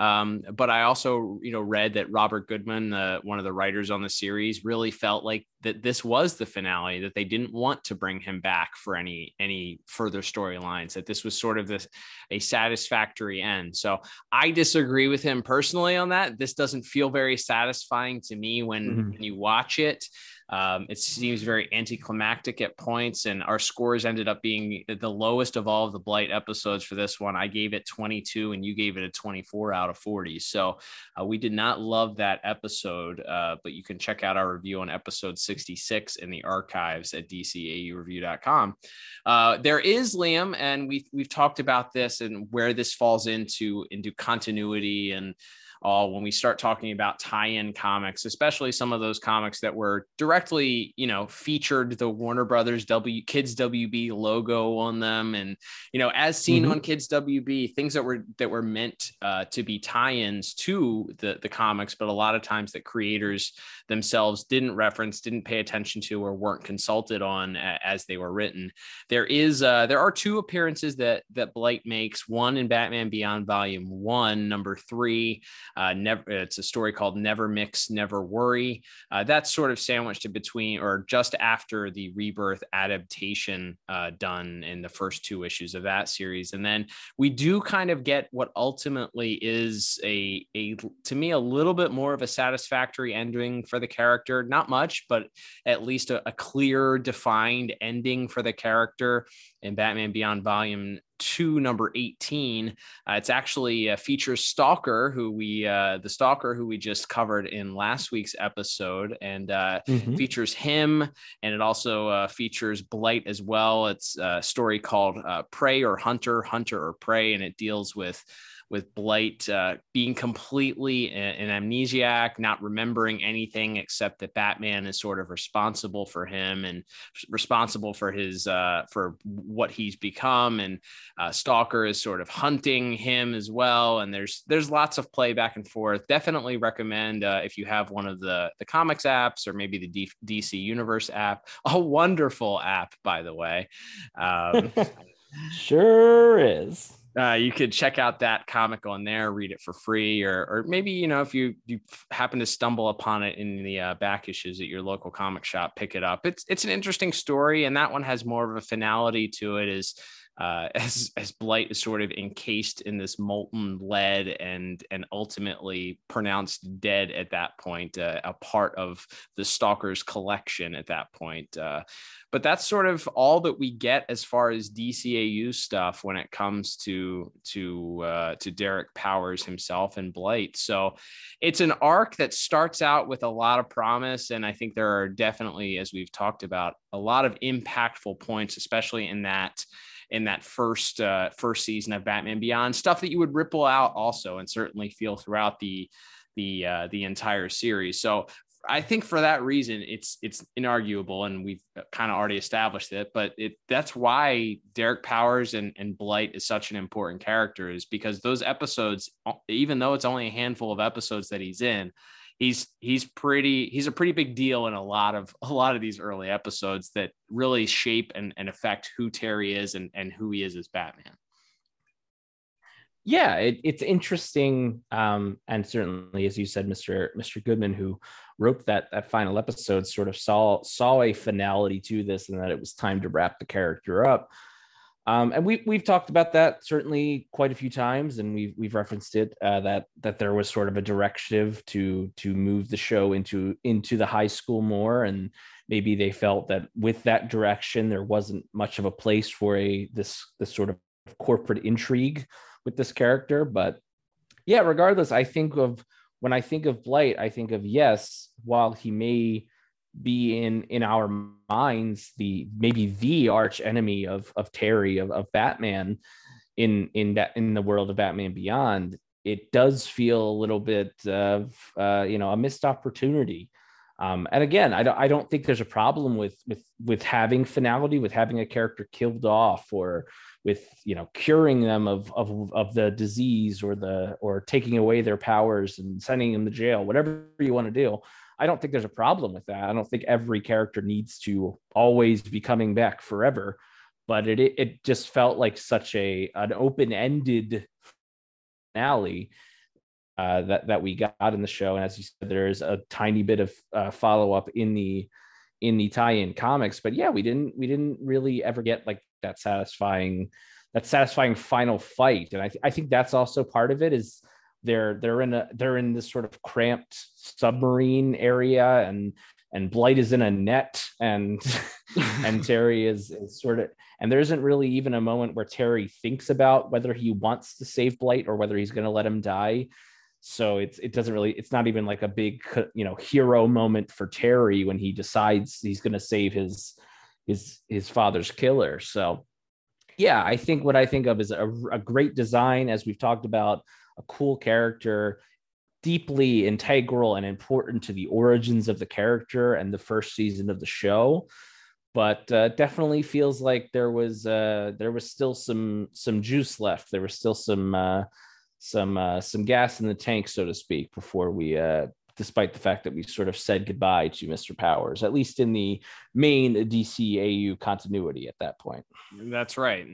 Um, but I also, you know, read that Robert Goodman, uh, one of the writers on the series, really felt like that this was the finale, that they didn't want to bring him back for any any further storylines, that this was sort of this a satisfactory end. So I disagree with him personally on that. This doesn't feel very satisfying to me when, mm-hmm. when you watch it. Um, it seems very anticlimactic at points, and our scores ended up being the lowest of all of the Blight episodes for this one. I gave it 22, and you gave it a 24 out of 40. So uh, we did not love that episode, uh, but you can check out our review on episode 66 in the archives at dcaureview.com. Uh, there is Liam, and we've we've talked about this and where this falls into into continuity and all when we start talking about tie-in comics, especially some of those comics that were directly, you know, featured the Warner Brothers W Kids WB logo on them, and you know, as seen mm-hmm. on Kids WB, things that were that were meant uh, to be tie-ins to the the comics, but a lot of times that creators themselves didn't reference, didn't pay attention to, or weren't consulted on as they were written. There is uh, there are two appearances that that Blight makes. One in Batman Beyond Volume One, number three. Uh, never, it's a story called Never Mix, Never Worry. Uh, that's sort of sandwiched in between or just after the Rebirth adaptation uh, done in the first two issues of that series. And then we do kind of get what ultimately is a, a to me, a little bit more of a satisfactory ending for the character. Not much, but at least a, a clear, defined ending for the character in Batman Beyond Volume 2 number 18 uh, it's actually uh, features stalker who we uh, the stalker who we just covered in last week's episode and uh, mm-hmm. features him and it also uh, features blight as well it's a story called uh, prey or hunter hunter or prey and it deals with with Blight uh, being completely an amnesiac, not remembering anything except that Batman is sort of responsible for him and responsible for his uh, for what he's become, and uh, Stalker is sort of hunting him as well. And there's there's lots of play back and forth. Definitely recommend uh, if you have one of the the comics apps or maybe the D- DC Universe app, a wonderful app by the way. Um, sure is uh, you could check out that comic on there, read it for free, or or maybe you know if you you happen to stumble upon it in the uh, back issues at your local comic shop, pick it up. It's it's an interesting story, and that one has more of a finality to it. Is uh, as as Blight is sort of encased in this molten lead and and ultimately pronounced dead at that point, uh, a part of the Stalker's collection at that point. Uh, but that's sort of all that we get as far as DCAU stuff when it comes to to uh, to Derek Powers himself and Blight. So it's an arc that starts out with a lot of promise, and I think there are definitely, as we've talked about, a lot of impactful points, especially in that in that first uh, first season of Batman Beyond, stuff that you would ripple out also, and certainly feel throughout the the uh, the entire series. So I think for that reason, it's it's inarguable, and we've kind of already established it. But it that's why Derek Powers and, and Blight is such an important character, is because those episodes, even though it's only a handful of episodes that he's in, he's he's pretty he's a pretty big deal in a lot of a lot of these early episodes that really shape and, and affect who Terry is and, and who he is as Batman yeah, it, it's interesting, um, and certainly, as you said, Mister Mister Goodman, who wrote that that final episode, sort of saw saw a finality to this, and that it was time to wrap the character up. Um, and we we've talked about that certainly quite a few times, and we've we've referenced it uh, that that there was sort of a directive to to move the show into into the high school more, and maybe they felt that with that direction there wasn't much of a place for a this this sort of corporate intrigue with this character. But yeah, regardless, I think of when I think of Blight, I think of yes, while he may be in in our minds the maybe the arch enemy of of Terry of, of Batman in in that in the world of Batman Beyond, it does feel a little bit of uh, you know a missed opportunity. Um, and again, I don't I don't think there's a problem with with with having finality, with having a character killed off or with you know curing them of, of of the disease or the or taking away their powers and sending them to jail whatever you want to do i don't think there's a problem with that i don't think every character needs to always be coming back forever but it it just felt like such a an open-ended finale uh, that that we got in the show. And as you said, there is a tiny bit of uh, follow up in the in the tie-in comics. But yeah, we didn't we didn't really ever get like that satisfying that satisfying final fight. And I th- I think that's also part of it is they're they're in a they're in this sort of cramped submarine area and and blight is in a net and and terry is, is sort of and there isn't really even a moment where terry thinks about whether he wants to save blight or whether he's going to let him die. So it's it doesn't really it's not even like a big you know hero moment for terry when he decides he's going to save his his his father's killer. So yeah i think what i think of is a, a great design as we've talked about a cool character deeply integral and important to the origins of the character and the first season of the show. But uh, definitely feels like there was uh, there was still some some juice left. There was still some uh, some uh, some gas in the tank so to speak before we uh, despite the fact that we sort of said goodbye to Mr. Powers, at least in the main DCAU continuity at that point. That's right,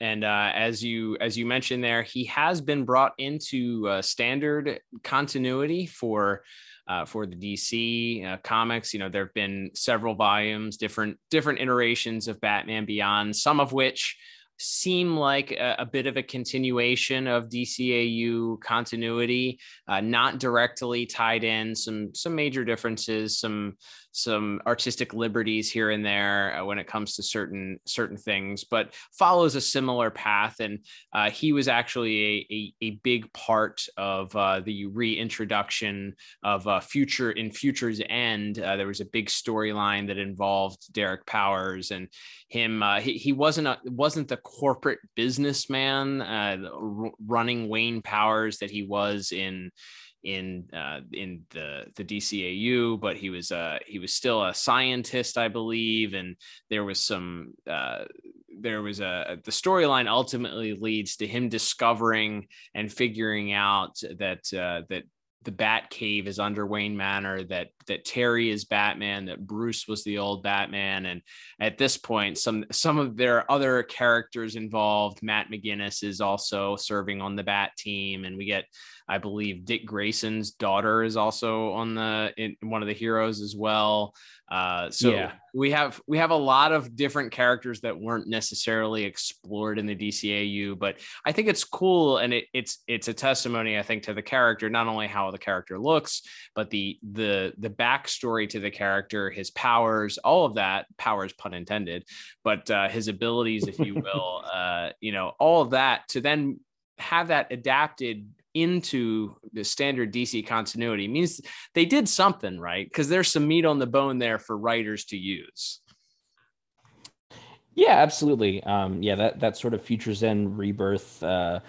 and, uh, as you as you mentioned there, he has been brought into uh, standard continuity for. Uh, for the DC uh, comics, you know there have been several volumes, different different iterations of Batman Beyond, some of which seem like a, a, bit of a continuation of DCAU continuity, uh, not directly tied in. Some some major differences, some some artistic liberties here and there uh, when it comes to certain certain things, but follows a similar path. And uh, he was actually a, a, a big part of uh, the reintroduction of uh, future in Future's End. Uh, there was a big storyline that involved Derek Powers and him. He, he wasn't a, wasn't the corporate businessman running Wayne Powers that he was in in uh, in the the DCAU, but he was uh, he was still a scientist, I believe, and there was some uh, there was a the storyline ultimately leads to him discovering and figuring out that uh, that the Bat Cave is under Wayne Manor, that that Terry is Batman, that Bruce was the old Batman, and at this point, some some of their other characters involved. Matt McGinnis is also serving on the Bat team, and we get I believe Dick Grayson's daughter is also on the in one of the heroes as well. Uh, so yeah. we have we have a lot of different characters that weren't necessarily explored in the DCAU, but I think it's cool and it, it's it's a testimony I think to the character, not only how the character looks, but the the the backstory to the character, his powers, all of that powers pun intended, but uh, his abilities, if you will, uh, you know, all of that to then have that adapted into the standard DC continuity means they did something right because there's some meat on the bone there for writers to use. Yeah, absolutely. Um, yeah, that that sort of Futures End rebirth uh,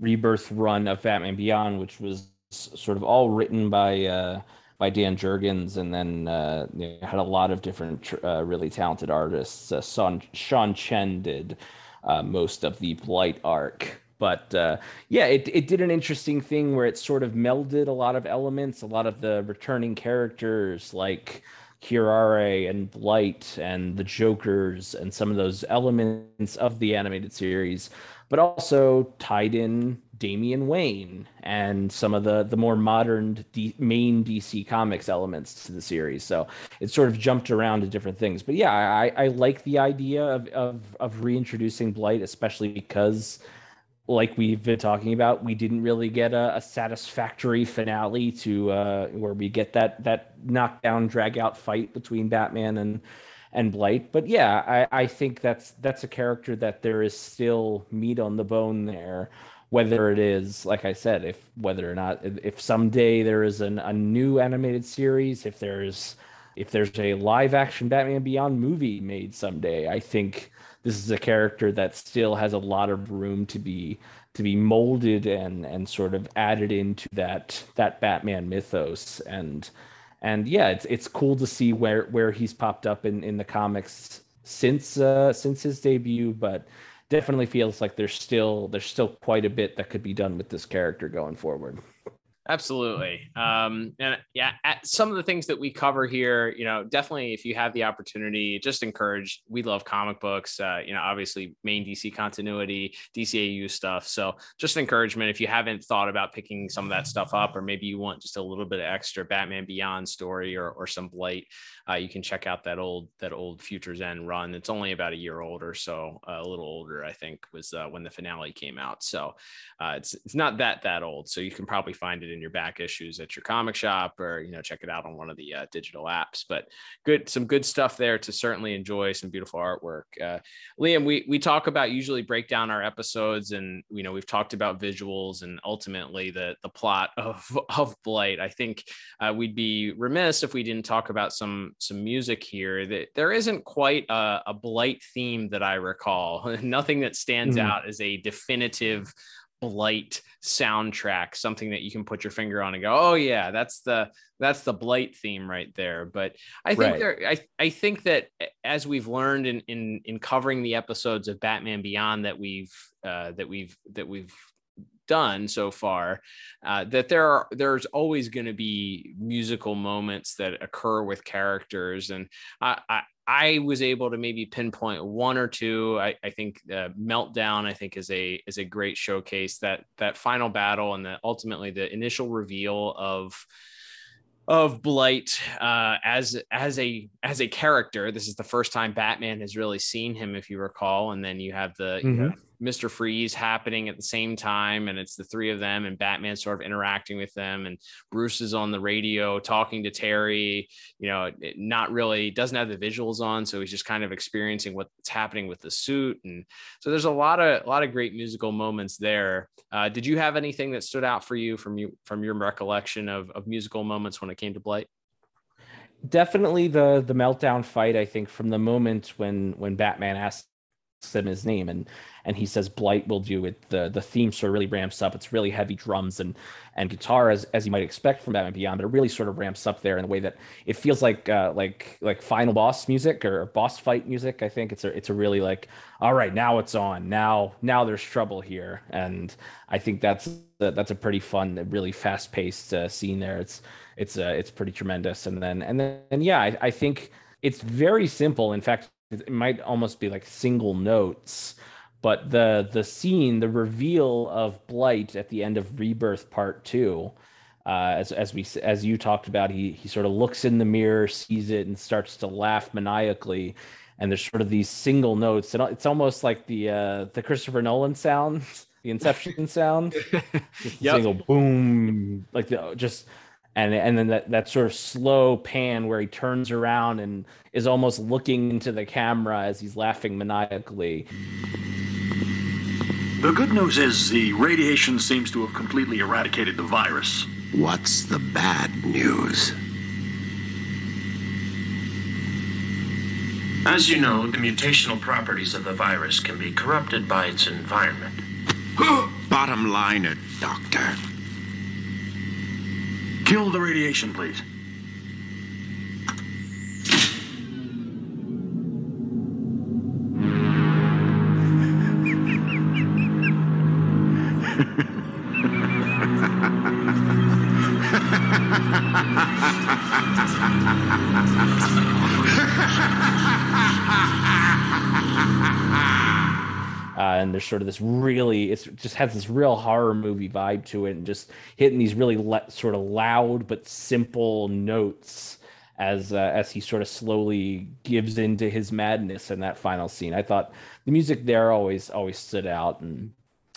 rebirth run of Batman Beyond, which was sort of all written by uh, by Dan Jurgens, and then uh, you know, had a lot of different uh, really talented artists. Uh, Sean, Sean Chen did uh, most of the Blight arc. But uh, yeah, it, it did an interesting thing where it sort of melded a lot of elements, a lot of the returning characters like Curare and Blight and the Jokers and some of those elements of the animated series, but also tied in Damian Wayne and some of the the more modern D, main DC Comics elements to the series. So it sort of jumped around to different things. But yeah, I, I like the idea of, of of reintroducing Blight, especially because like we've been talking about, we didn't really get a, a satisfactory finale to uh, where we get that that knockdown, drag out fight between Batman and and Blight. But yeah, I, I think that's that's a character that there is still meat on the bone there. Whether it is, like I said, if whether or not if someday there is an, a new animated series, if there's if there's a live action Batman Beyond movie made someday, I think this is a character that still has a lot of room to be to be molded and and sort of added into that that Batman mythos. And and yeah it's it's cool to see where where he's popped up in in the comics since uh since his debut but definitely feels like there's still there's still quite a bit that could be done with this character going forward Absolutely. Um, and yeah, some of the things that we cover here, you know, definitely if you have the opportunity, just encourage. We love comic books, uh, you know, obviously main DC continuity, DCAU stuff. So just encouragement if you haven't thought about picking some of that stuff up, or maybe you want just a little bit of extra Batman Beyond story or, or some Blight, uh, you can check out that old that old Futures End run. It's only about a year old or so, uh, a little older, I think, was uh, when the finale came out. So uh, it's it's not that that old. So you can probably find it in your back issues at your comic shop, or you know check it out on one of the uh, digital apps. But good, some good stuff there to certainly enjoy. Some beautiful artwork. Uh, Liam, we we talk about usually break down our episodes, and you know we've talked about visuals and ultimately the the plot of of Blight. I think we'd be remiss if we didn't talk about some some music here that there isn't quite a, a blight theme that I recall. Nothing that stands mm. out as a definitive blight soundtrack something that you can put your finger on and go oh yeah that's the that's the blight theme right there but i think right. there I, I think that as we've learned in in in covering the episodes of batman beyond that we've uh, that we've that we've done so far uh, that there are there's always going to be musical moments that occur with characters and I, I I was able to maybe pinpoint one or two. I, I think uh, meltdown. I think is a is a great showcase that that final battle and the ultimately the initial reveal of of Blight uh, as as a as a character. This is the first time Batman has really seen him, if you recall. And then you have the mm-hmm. you Mr. Freeze happening at the same time, and it's the three of them, and Batman sort of interacting with them, and Bruce is on the radio talking to Terry. You know, not really doesn't have the visuals on, so he's just kind of experiencing what's happening with the suit, and so there's a lot of a lot of great musical moments there. Uh, did you have anything that stood out for you from you from your recollection of of musical moments when it came to Blight? Definitely the the meltdown fight. I think from the moment when when Batman asks him his name and and he says blight will do it. The the theme sort of really ramps up. It's really heavy drums and and guitar as as you might expect from batman beyond but it really sort of ramps up there in a way that it feels like uh like like final boss music or boss fight music i think. It's a it's a really like all right now it's on. Now now there's trouble here. And i think that's a, that's a pretty fun really fast paced uh, scene there. It's it's uh, it's pretty tremendous. And then and then and yeah I, I think it's very simple. In fact it might almost be like single notes but the the scene the reveal of blight at the end of rebirth part two uh, as as we as you talked about he he sort of looks in the mirror sees it and starts to laugh maniacally and there's sort of these single notes and it's almost like the uh the christopher nolan sound the inception sound yep. single boom like the just and and then that, that sort of slow pan where he turns around and is almost looking into the camera as he's laughing maniacally. The good news is the radiation seems to have completely eradicated the virus. What's the bad news? As you know, the mutational properties of the virus can be corrupted by its environment. Bottom line it, Doctor. Kill the radiation, please. There's sort of this really it just has this real horror movie vibe to it and just hitting these really le- sort of loud but simple notes as uh, as he sort of slowly gives into his madness in that final scene. I thought the music there always always stood out and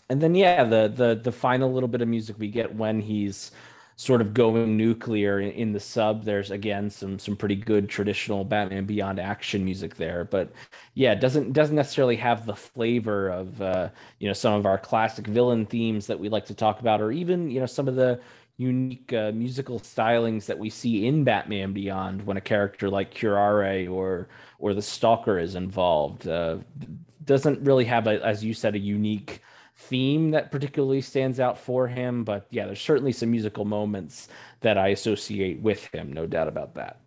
and then yeah the the the final little bit of music we get when he's sort of going nuclear in, in, the sub. There's again some some pretty good traditional Batman Beyond action music there, but yeah, it doesn't doesn't necessarily have the flavor of uh, you know some of our classic villain themes that we like to talk about, or even you know some of the unique uh, musical stylings that we see in Batman Beyond when a character like Curare or or the Stalker is involved. Uh, doesn't really have a, as you said, a unique theme that particularly stands out for him. But yeah, there's certainly some musical moments that I associate with him, no doubt about that.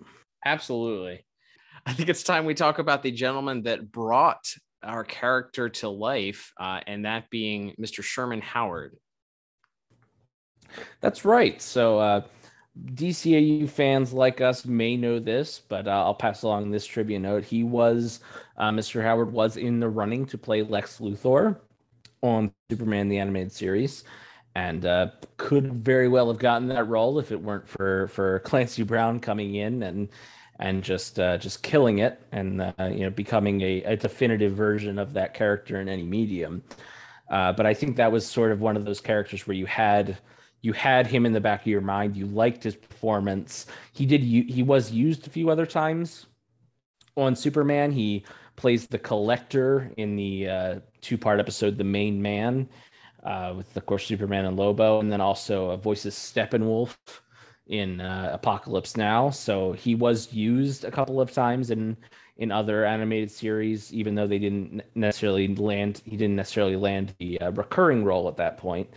Absolutely. I think it's time we talk about the gentleman that brought our character to life, uh, and that being Mr. Sherman Howard. That's right. So, uh, DCAU fans like us may know this, but uh, I'll pass along this trivia note. He was, uh, Mr. Howard was in the running to play Lex Luthor on Superman the Animated Series, and uh, could very well have gotten that role if it weren't for for Clancy Brown coming in and and just uh, just killing it and uh, you know becoming a, a definitive version of that character in any medium. Uh, but I think that was sort of one of those characters where you had you had him in the back of your mind. You liked his performance. He did. He was used a few other times on Superman. He plays the collector in the uh, two part episode, The Main Man, uh, with of course Superman and Lobo, and then also uh, voices Steppenwolf in uh, Apokolips Now. So he was used a couple of times in in other animated series, even though they didn't necessarily land. He didn't necessarily land the uh, recurring role at that point.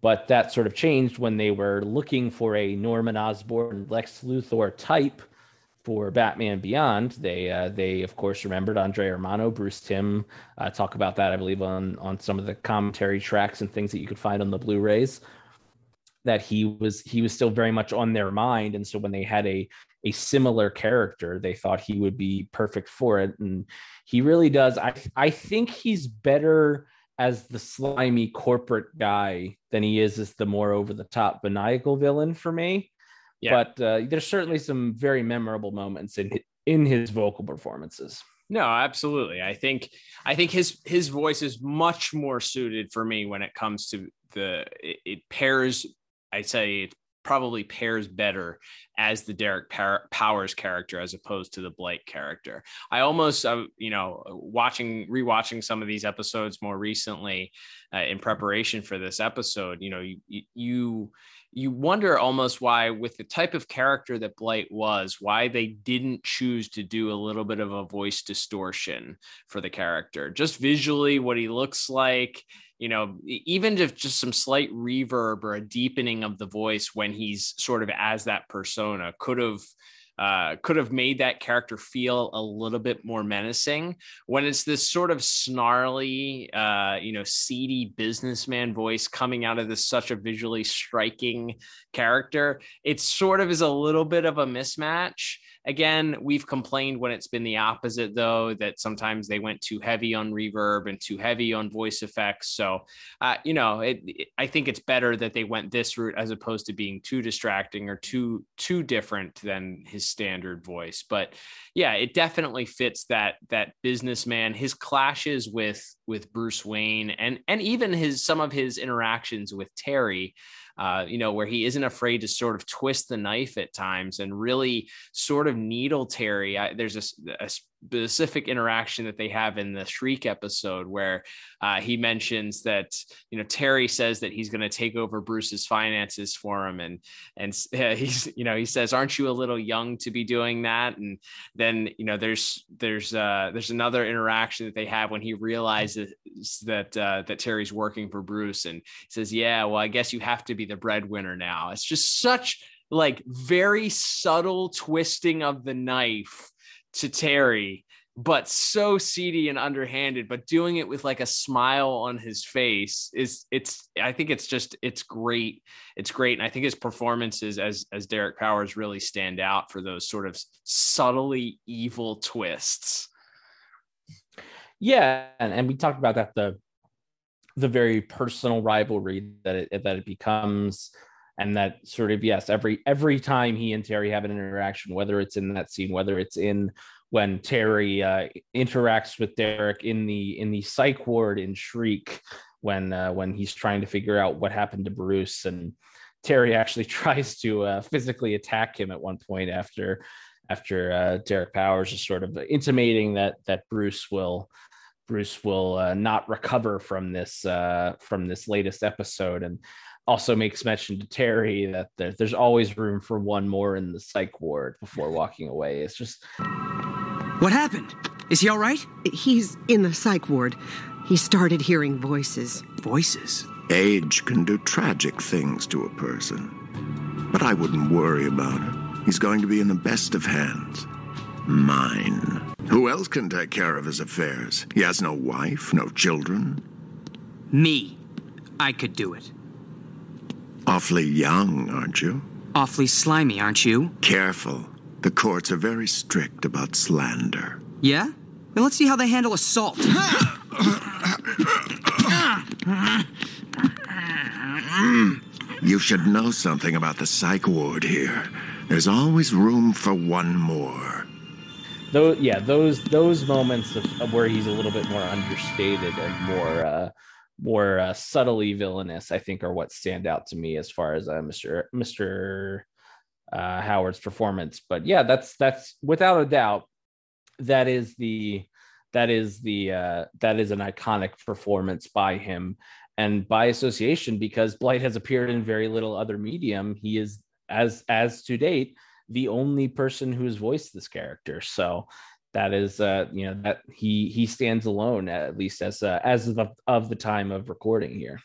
But that sort of changed when they were looking for a Norman Osborn, Lex Luthor type for Batman Beyond. They uh, they of course remembered Andrea Romano, Bruce Timm. Uh, talk about that, I believe, on on some of the commentary tracks and things that you could find on the Blu-rays. That he was he was still very much on their mind, and so when they had a a similar character, they thought he would be perfect for it, and he really does. I I think he's better as the slimy corporate guy than he is as the more over the top maniacal villain for me. Yeah. But uh, there's certainly some very memorable moments in in his vocal performances. No, absolutely. I think I think his his voice is much more suited for me when it comes to the it, it pairs. I'd say it probably pairs better as the Derek Powers character as opposed to the Blight character. I almost, uh, you know, watching, rewatching some of these episodes more recently uh, in preparation for this episode, you know, you, you, you wonder almost why, with the type of character that Blight was, why they didn't choose to do a little bit of a voice distortion for the character. Just visually, what he looks like, you know, even if just some slight reverb or a deepening of the voice when he's sort of as that persona could have uh, could have made that character feel a little bit more menacing when it's this sort of snarly, uh, you know, seedy businessman voice coming out of this such a visually striking character. It sort of is a little bit of a mismatch. Again, we've complained when it's been the opposite, though, that sometimes they went too heavy on reverb and too heavy on voice effects. So, uh, you know, it, it, I think it's better that they went this route as opposed to being too distracting or too too different than his standard voice. But yeah, it definitely fits that that businessman. His clashes with with Bruce Wayne and and even his some of his interactions with Terry uh, you know, where he isn't afraid to sort of twist the knife at times and really sort of needle Terry. I, there's a, a, specific interaction that they have in the Shriek episode where uh, he mentions that you know Terry says that he's going to take over Bruce's finances for him, and and uh, he's you know he says, "Aren't you a little young to be doing that?" And then you know there's there's uh, there's another interaction that they have when he realizes that uh, that Terry's working for Bruce, and says, "Yeah, well, I guess you have to be the breadwinner now." It's just such like very subtle twisting of the knife to Terry, but so seedy and underhanded, but doing it with like a smile on his face is it's I think it's just it's great. It's great. And I think his performances as as Derek Powers really stand out for those sort of subtly evil twists. Yeah, and, and we talked about that the the very personal rivalry that it that it becomes and that sort of yes every every time he and terry have an interaction whether it's in that scene whether it's in when terry uh, interacts with derek in the in the psych ward in shriek when uh, when he's trying to figure out what happened to bruce and terry actually tries to uh, physically attack him at one point after after uh, derek powers is sort of intimating that that bruce will Bruce will uh, not recover from this uh, from this latest episode, and also makes mention to Terry that there, there's always room for one more in the psych ward before walking away. It's just. What happened? Is he all right? He's in the psych ward. He started hearing voices. Voices? Age can do tragic things to a person. But I wouldn't worry about it. He's going to be in the best of hands. Mine. Who else can take care of his affairs? He has no wife, no children. Me. I could do it. Awfully young, aren't you? Awfully slimy, aren't you? Careful. The courts are very strict about slander. Yeah? Then let's see how they handle assault. You should know something about the psych ward here. There's always room for one more. Those, yeah, those those moments of, of where he's a little bit more understated and more uh, more uh, subtly villainous, I think, are what stand out to me as far as uh, Mr. Mr. Uh, Howard's performance. But yeah, that's that's without a doubt that is the that is the uh, that is an iconic performance by him and by association because blight has appeared in very little other medium he is as as to date the only person who's voiced this character so that is uh you know that he he stands alone at least as uh, as of, of the time of recording here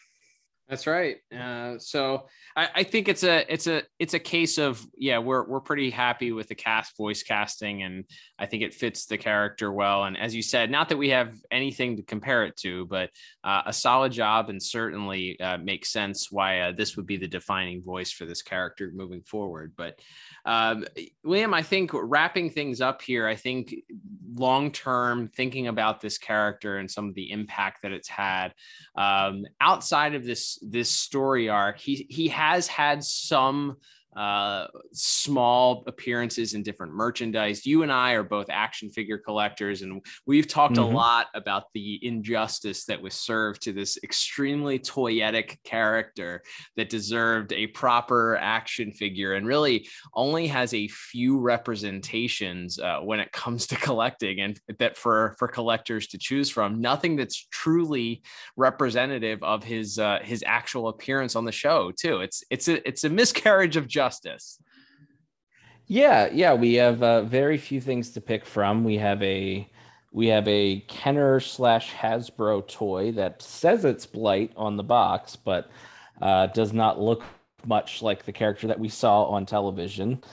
that's right. Uh, so I, I, think it's a it's a it's a case of yeah we're we're pretty happy with the cast voice casting and I think it fits the character well and as you said not that we have anything to compare it to but uh, a solid job and certainly uh, makes sense why uh, this would be the defining voice for this character moving forward. But um, William, I think wrapping things up here, I think long term thinking about this character and some of the impact that it's had um, outside of this this story arc, he he has had some uh, small appearances in different merchandise. You and I are both action figure collectors, and we've talked mm-hmm. a lot about the injustice that was served to this extremely toyetic character that deserved a proper action figure and really only has a few representations uh, when it comes to collecting, and that for for collectors to choose from, nothing that's truly representative of his uh, his actual appearance on the show. Too, it's it's a it's a miscarriage of justice justice. Yeah, yeah, we have uh, very few things to pick from. We have a we have a Kenner slash Hasbro toy that says it's Blight on the box, but uh, does not look much like the character that we saw on television.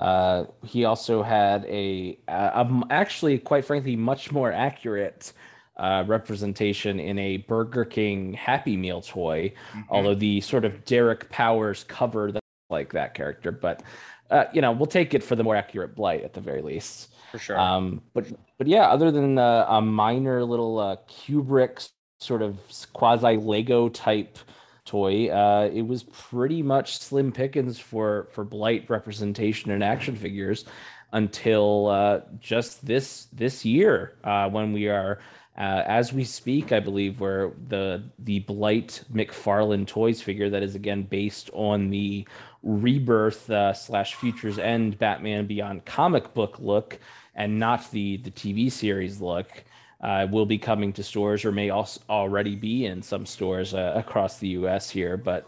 Uh, he also had a, actually, quite frankly, much more accurate uh, representation in a Burger King Happy Meal toy, mm-hmm. although the sort of Derek Powers cover that like that character, but uh, you know, we'll take it for the more accurate blight at the very least. For sure. Um, but but yeah, other than uh, a minor little uh, Kubrick sort of quasi Lego type toy, uh, it was pretty much slim pickings for for blight representation and action figures until uh, just this this year uh, when we are uh, as we speak, I believe, where the the Blight McFarlane Toys figure that is again based on the Rebirth uh, slash Futures End Batman Beyond comic book look, and not the the TV series look, uh, will be coming to stores or may also already be in some stores uh, across the U.S. here. But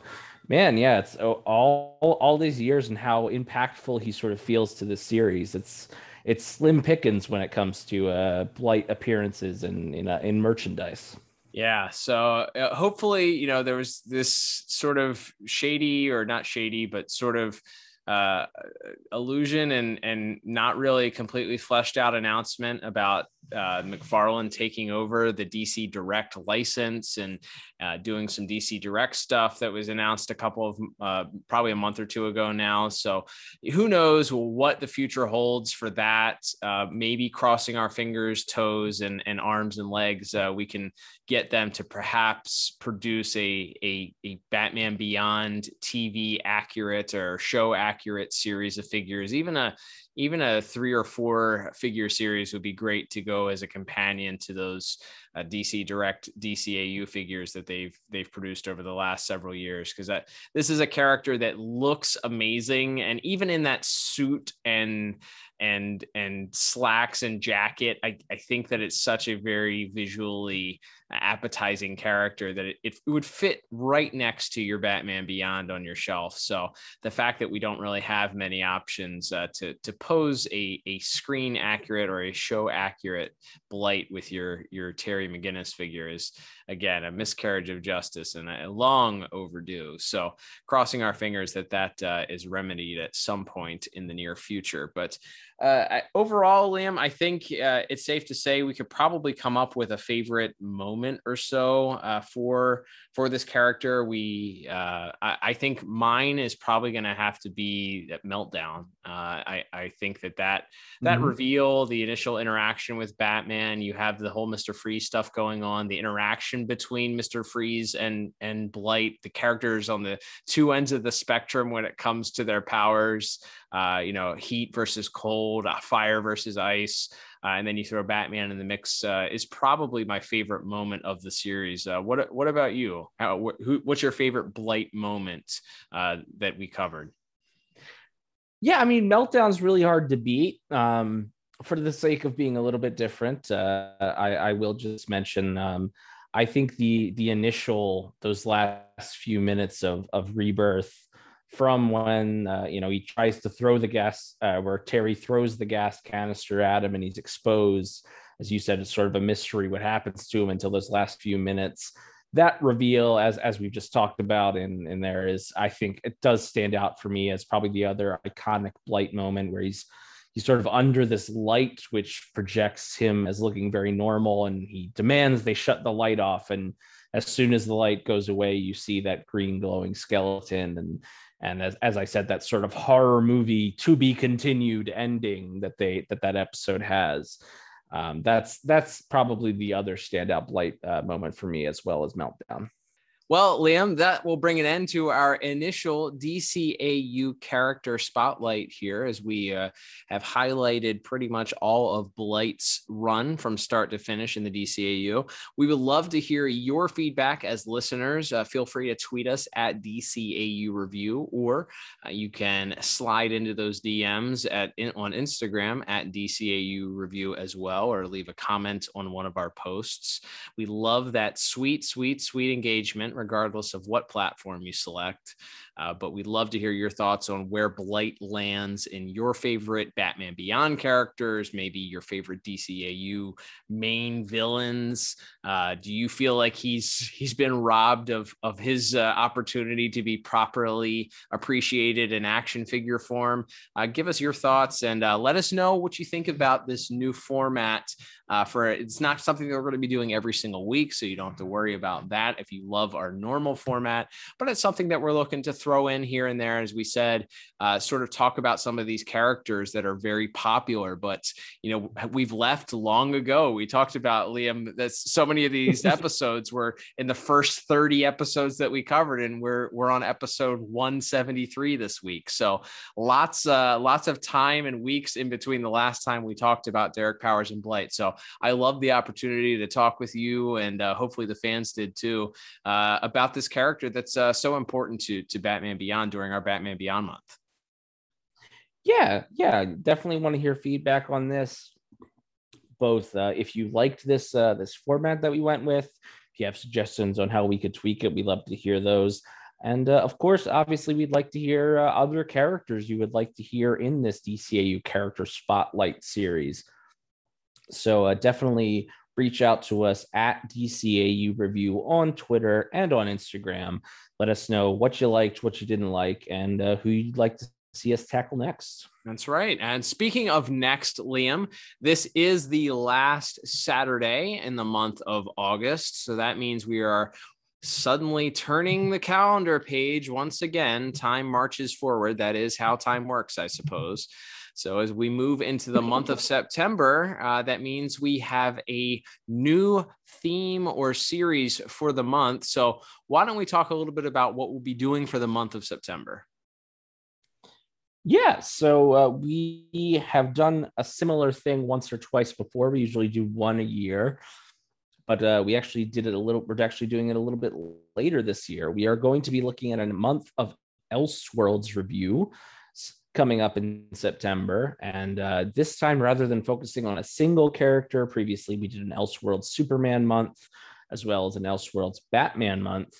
man, yeah, it's all all these years and how impactful he sort of feels to this series. It's it's slim pickings when it comes to uh, blight appearances and in, uh, in merchandise. Yeah. So uh, hopefully, you know, there was this sort of shady or not shady, but sort of uh, illusion and and not really completely fleshed out announcement about uh, McFarlane taking over the DC Direct license and uh, doing some DC Direct stuff that was announced a couple of uh, probably a month or two ago now. So who knows what the future holds for that? Uh, maybe crossing our fingers, toes, and, and arms and legs, uh, we can get them to perhaps produce a, a, a Batman Beyond TV accurate or show accurate series of figures, even a even a three or four figure series would be great to go as a companion to those uh, DC Direct DCAU figures that they've they've produced over the last several years. Because that this is a character that looks amazing, and even in that suit and and and slacks and jacket, I, I think that it's such a very visually appetizing character that it, it would fit right next to your Batman Beyond on your shelf. So the fact that we don't really have many options uh, to to suppose a a screen accurate or a show accurate blight with your your Terry McGinnis figure is again a miscarriage of justice and a long overdue. So crossing our fingers that that uh, is remedied at some point in the near future. But uh, overall, Liam, I think uh, it's safe to say we could probably come up with a favorite moment or so uh, for for this character. We, uh, I, I, think mine is probably going to have to be that meltdown. Uh, I, I think that that that mm-hmm. reveal, the initial interaction with Batman, you have the whole Mister Freeze stuff going on, the interaction between Mister Freeze and and Blight, the characters on the two ends of the spectrum when it comes to their powers. Uh, you know, heat versus cold, uh, fire versus ice, uh, and then you throw Batman in the mix uh, is probably my favorite moment of the series. Uh, what What about you? How, wh- who, what's your favorite Blight moment uh, that we covered? Yeah, I mean, Meltdown's really hard to beat. Um, for the sake of being a little bit different, I, I, will just mention. Um, I think the the initial those last few minutes of of rebirth from when uh, you know he tries to throw the gas uh, where terry throws the gas canister at him and he's exposed. As you said it's sort of a mystery what happens to him until those last few minutes. That reveal as as we've just talked about in in there is i think it does stand out for me as probably the other iconic blight moment where he's he's sort of under this light which projects him as looking very normal and he demands they shut the light off. And as soon as the light goes away you see that green glowing skeleton and and as, as i said that sort of horror movie to be continued ending that they that that episode has um, that's that's probably the other standout blight uh, moment for me as well as meltdown well, Liam, that will bring an end to our initial DCAU character spotlight here as we uh, have highlighted pretty much all of Blight's run from start to finish in the DCAU. We would love to hear your feedback as listeners. Uh, feel free to tweet us at DCAU Review, or uh, you can slide into those DMs at in, on Instagram at DCAU Review as well, or leave a comment on one of our posts. We love that sweet, sweet, sweet engagement regardless of what platform you select. Uh, but we'd love to hear your thoughts on where Blight lands in your favorite Batman Beyond characters, maybe your favorite DCAU main villains. Uh, do you feel like he's he's been robbed of of his uh, opportunity to be properly appreciated in action figure form? Uh, give us your thoughts and uh, let us know what you think about this new format. For it's not something that we're going to be doing every single week, so you don't have to worry about that if you love our normal format. But it's something that we're looking to throw in here and there, as we said, uh, sort of talk about some of these characters that are very popular. But you know, we've left long ago. We talked about Liam. That so many of these episodes were in the first thirty episodes that we covered, and we're we're on episode one seventy three this week. So lots uh, lots of time and weeks in between the last time we talked about Derek Powers and Blight. So I love the opportunity to talk with you, and uh, hopefully the fans did too, uh, about this character that's uh, so important to to Batman. Batman Beyond during our Batman Beyond month. Yeah, yeah, definitely want to hear feedback on this. Both uh, if you liked this uh, this format that we went with, if you have suggestions on how we could tweak it, we'd love to hear those. And uh, of course, obviously, we'd like to hear uh, other characters you would like to hear in this DCAU character spotlight series. So uh, definitely reach out to us at DCAU Review on Twitter and on Instagram. Let us know what you liked, what you didn't like, and uh, who you'd like to see us tackle next. That's right. And speaking of next, Liam, this is the last Saturday in the month of August. So that means we are suddenly turning the calendar page once again. Time marches forward. That is how time works, I suppose. So as we move into the month of September, uh, that means we have a new theme or series for the month. So why don't we talk a little bit about what we'll be doing for the month of September? Yeah, so uh, we have done a similar thing once or twice before. We usually do one a year, but uh, we actually did it a little. We're actually doing it a little bit later this year. We are going to be looking at a month of Elseworlds review coming up in September. And uh, this time, rather than focusing on a single character, previously we did an Elseworlds Superman month as well as an Elseworlds Batman month.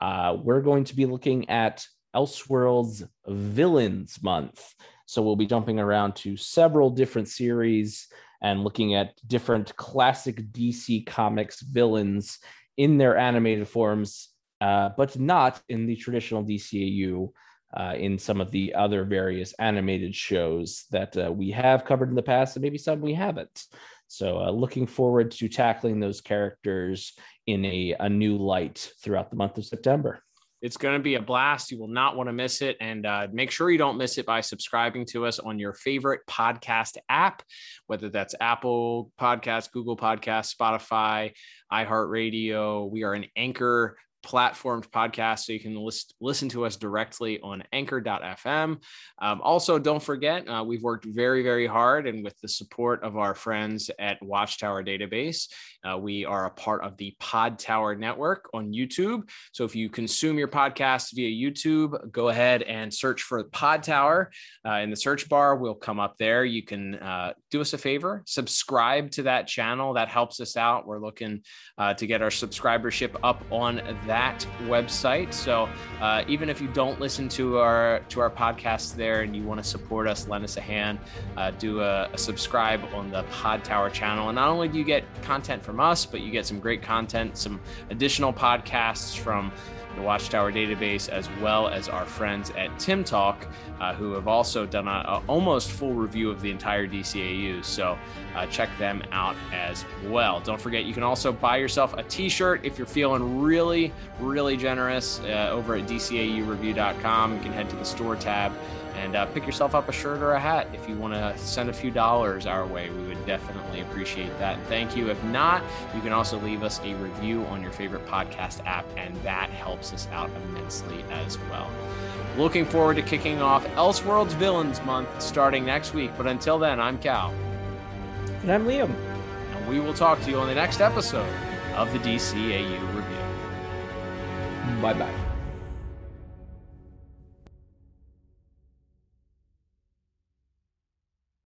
Uh, we're going to be looking at Elseworlds Villains month. So we'll be jumping around to several different series and looking at different classic DC Comics villains in their animated forms, uh, but not in the traditional DCAU. Uh, in some of the other various animated shows that uh, we have covered in the past, and maybe some we haven't. So, uh, looking forward to tackling those characters in a, a new light throughout the month of September. It's going to be a blast. You will not want to miss it. And uh, make sure you don't miss it by subscribing to us on your favorite podcast app, whether that's Apple Podcast, Google Podcast, Spotify, iHeartRadio. We are an anchor platformed podcast so you can list, listen to us directly on anchor.fm um, also don't forget uh, we've worked very very hard and with the support of our friends at watchtower database. Uh, we are a part of the Podtower network on youtube. So if you consume your podcast via youtube go ahead and search for Podtower uh, in the search bar We'll come up there. You can uh, do us a favor subscribe to that channel. That helps us out. We're looking uh, to get our subscribership up on that website. So uh, even if you don't listen to our to our podcast there and you want to support us, lend us a hand, uh, do a, a, subscribe on the Podtower channel. And not only do you get content from us, but you get some great content, some additional podcasts from the Watchtower database, as well as our friends at Tim Talk, uh, who have also done a, almost full review of the entire DCAU. So uh, check them out as well. Don't forget, you can also buy yourself a t shirt if you're feeling really, really generous uh, over at DCAUreview.com. You can head to the store tab and uh, pick yourself up a shirt or a hat if you want to send a few dollars our way. We would definitely appreciate that. And thank you. If not, you can also leave us a review on your favorite podcast app, and that helps us out immensely as well. Looking forward to kicking off Elseworlds Villains Month starting next week. But until then, I'm Cal. And I'm Liam. And we will talk to you on the next episode of the DCAU Review. Bye bye.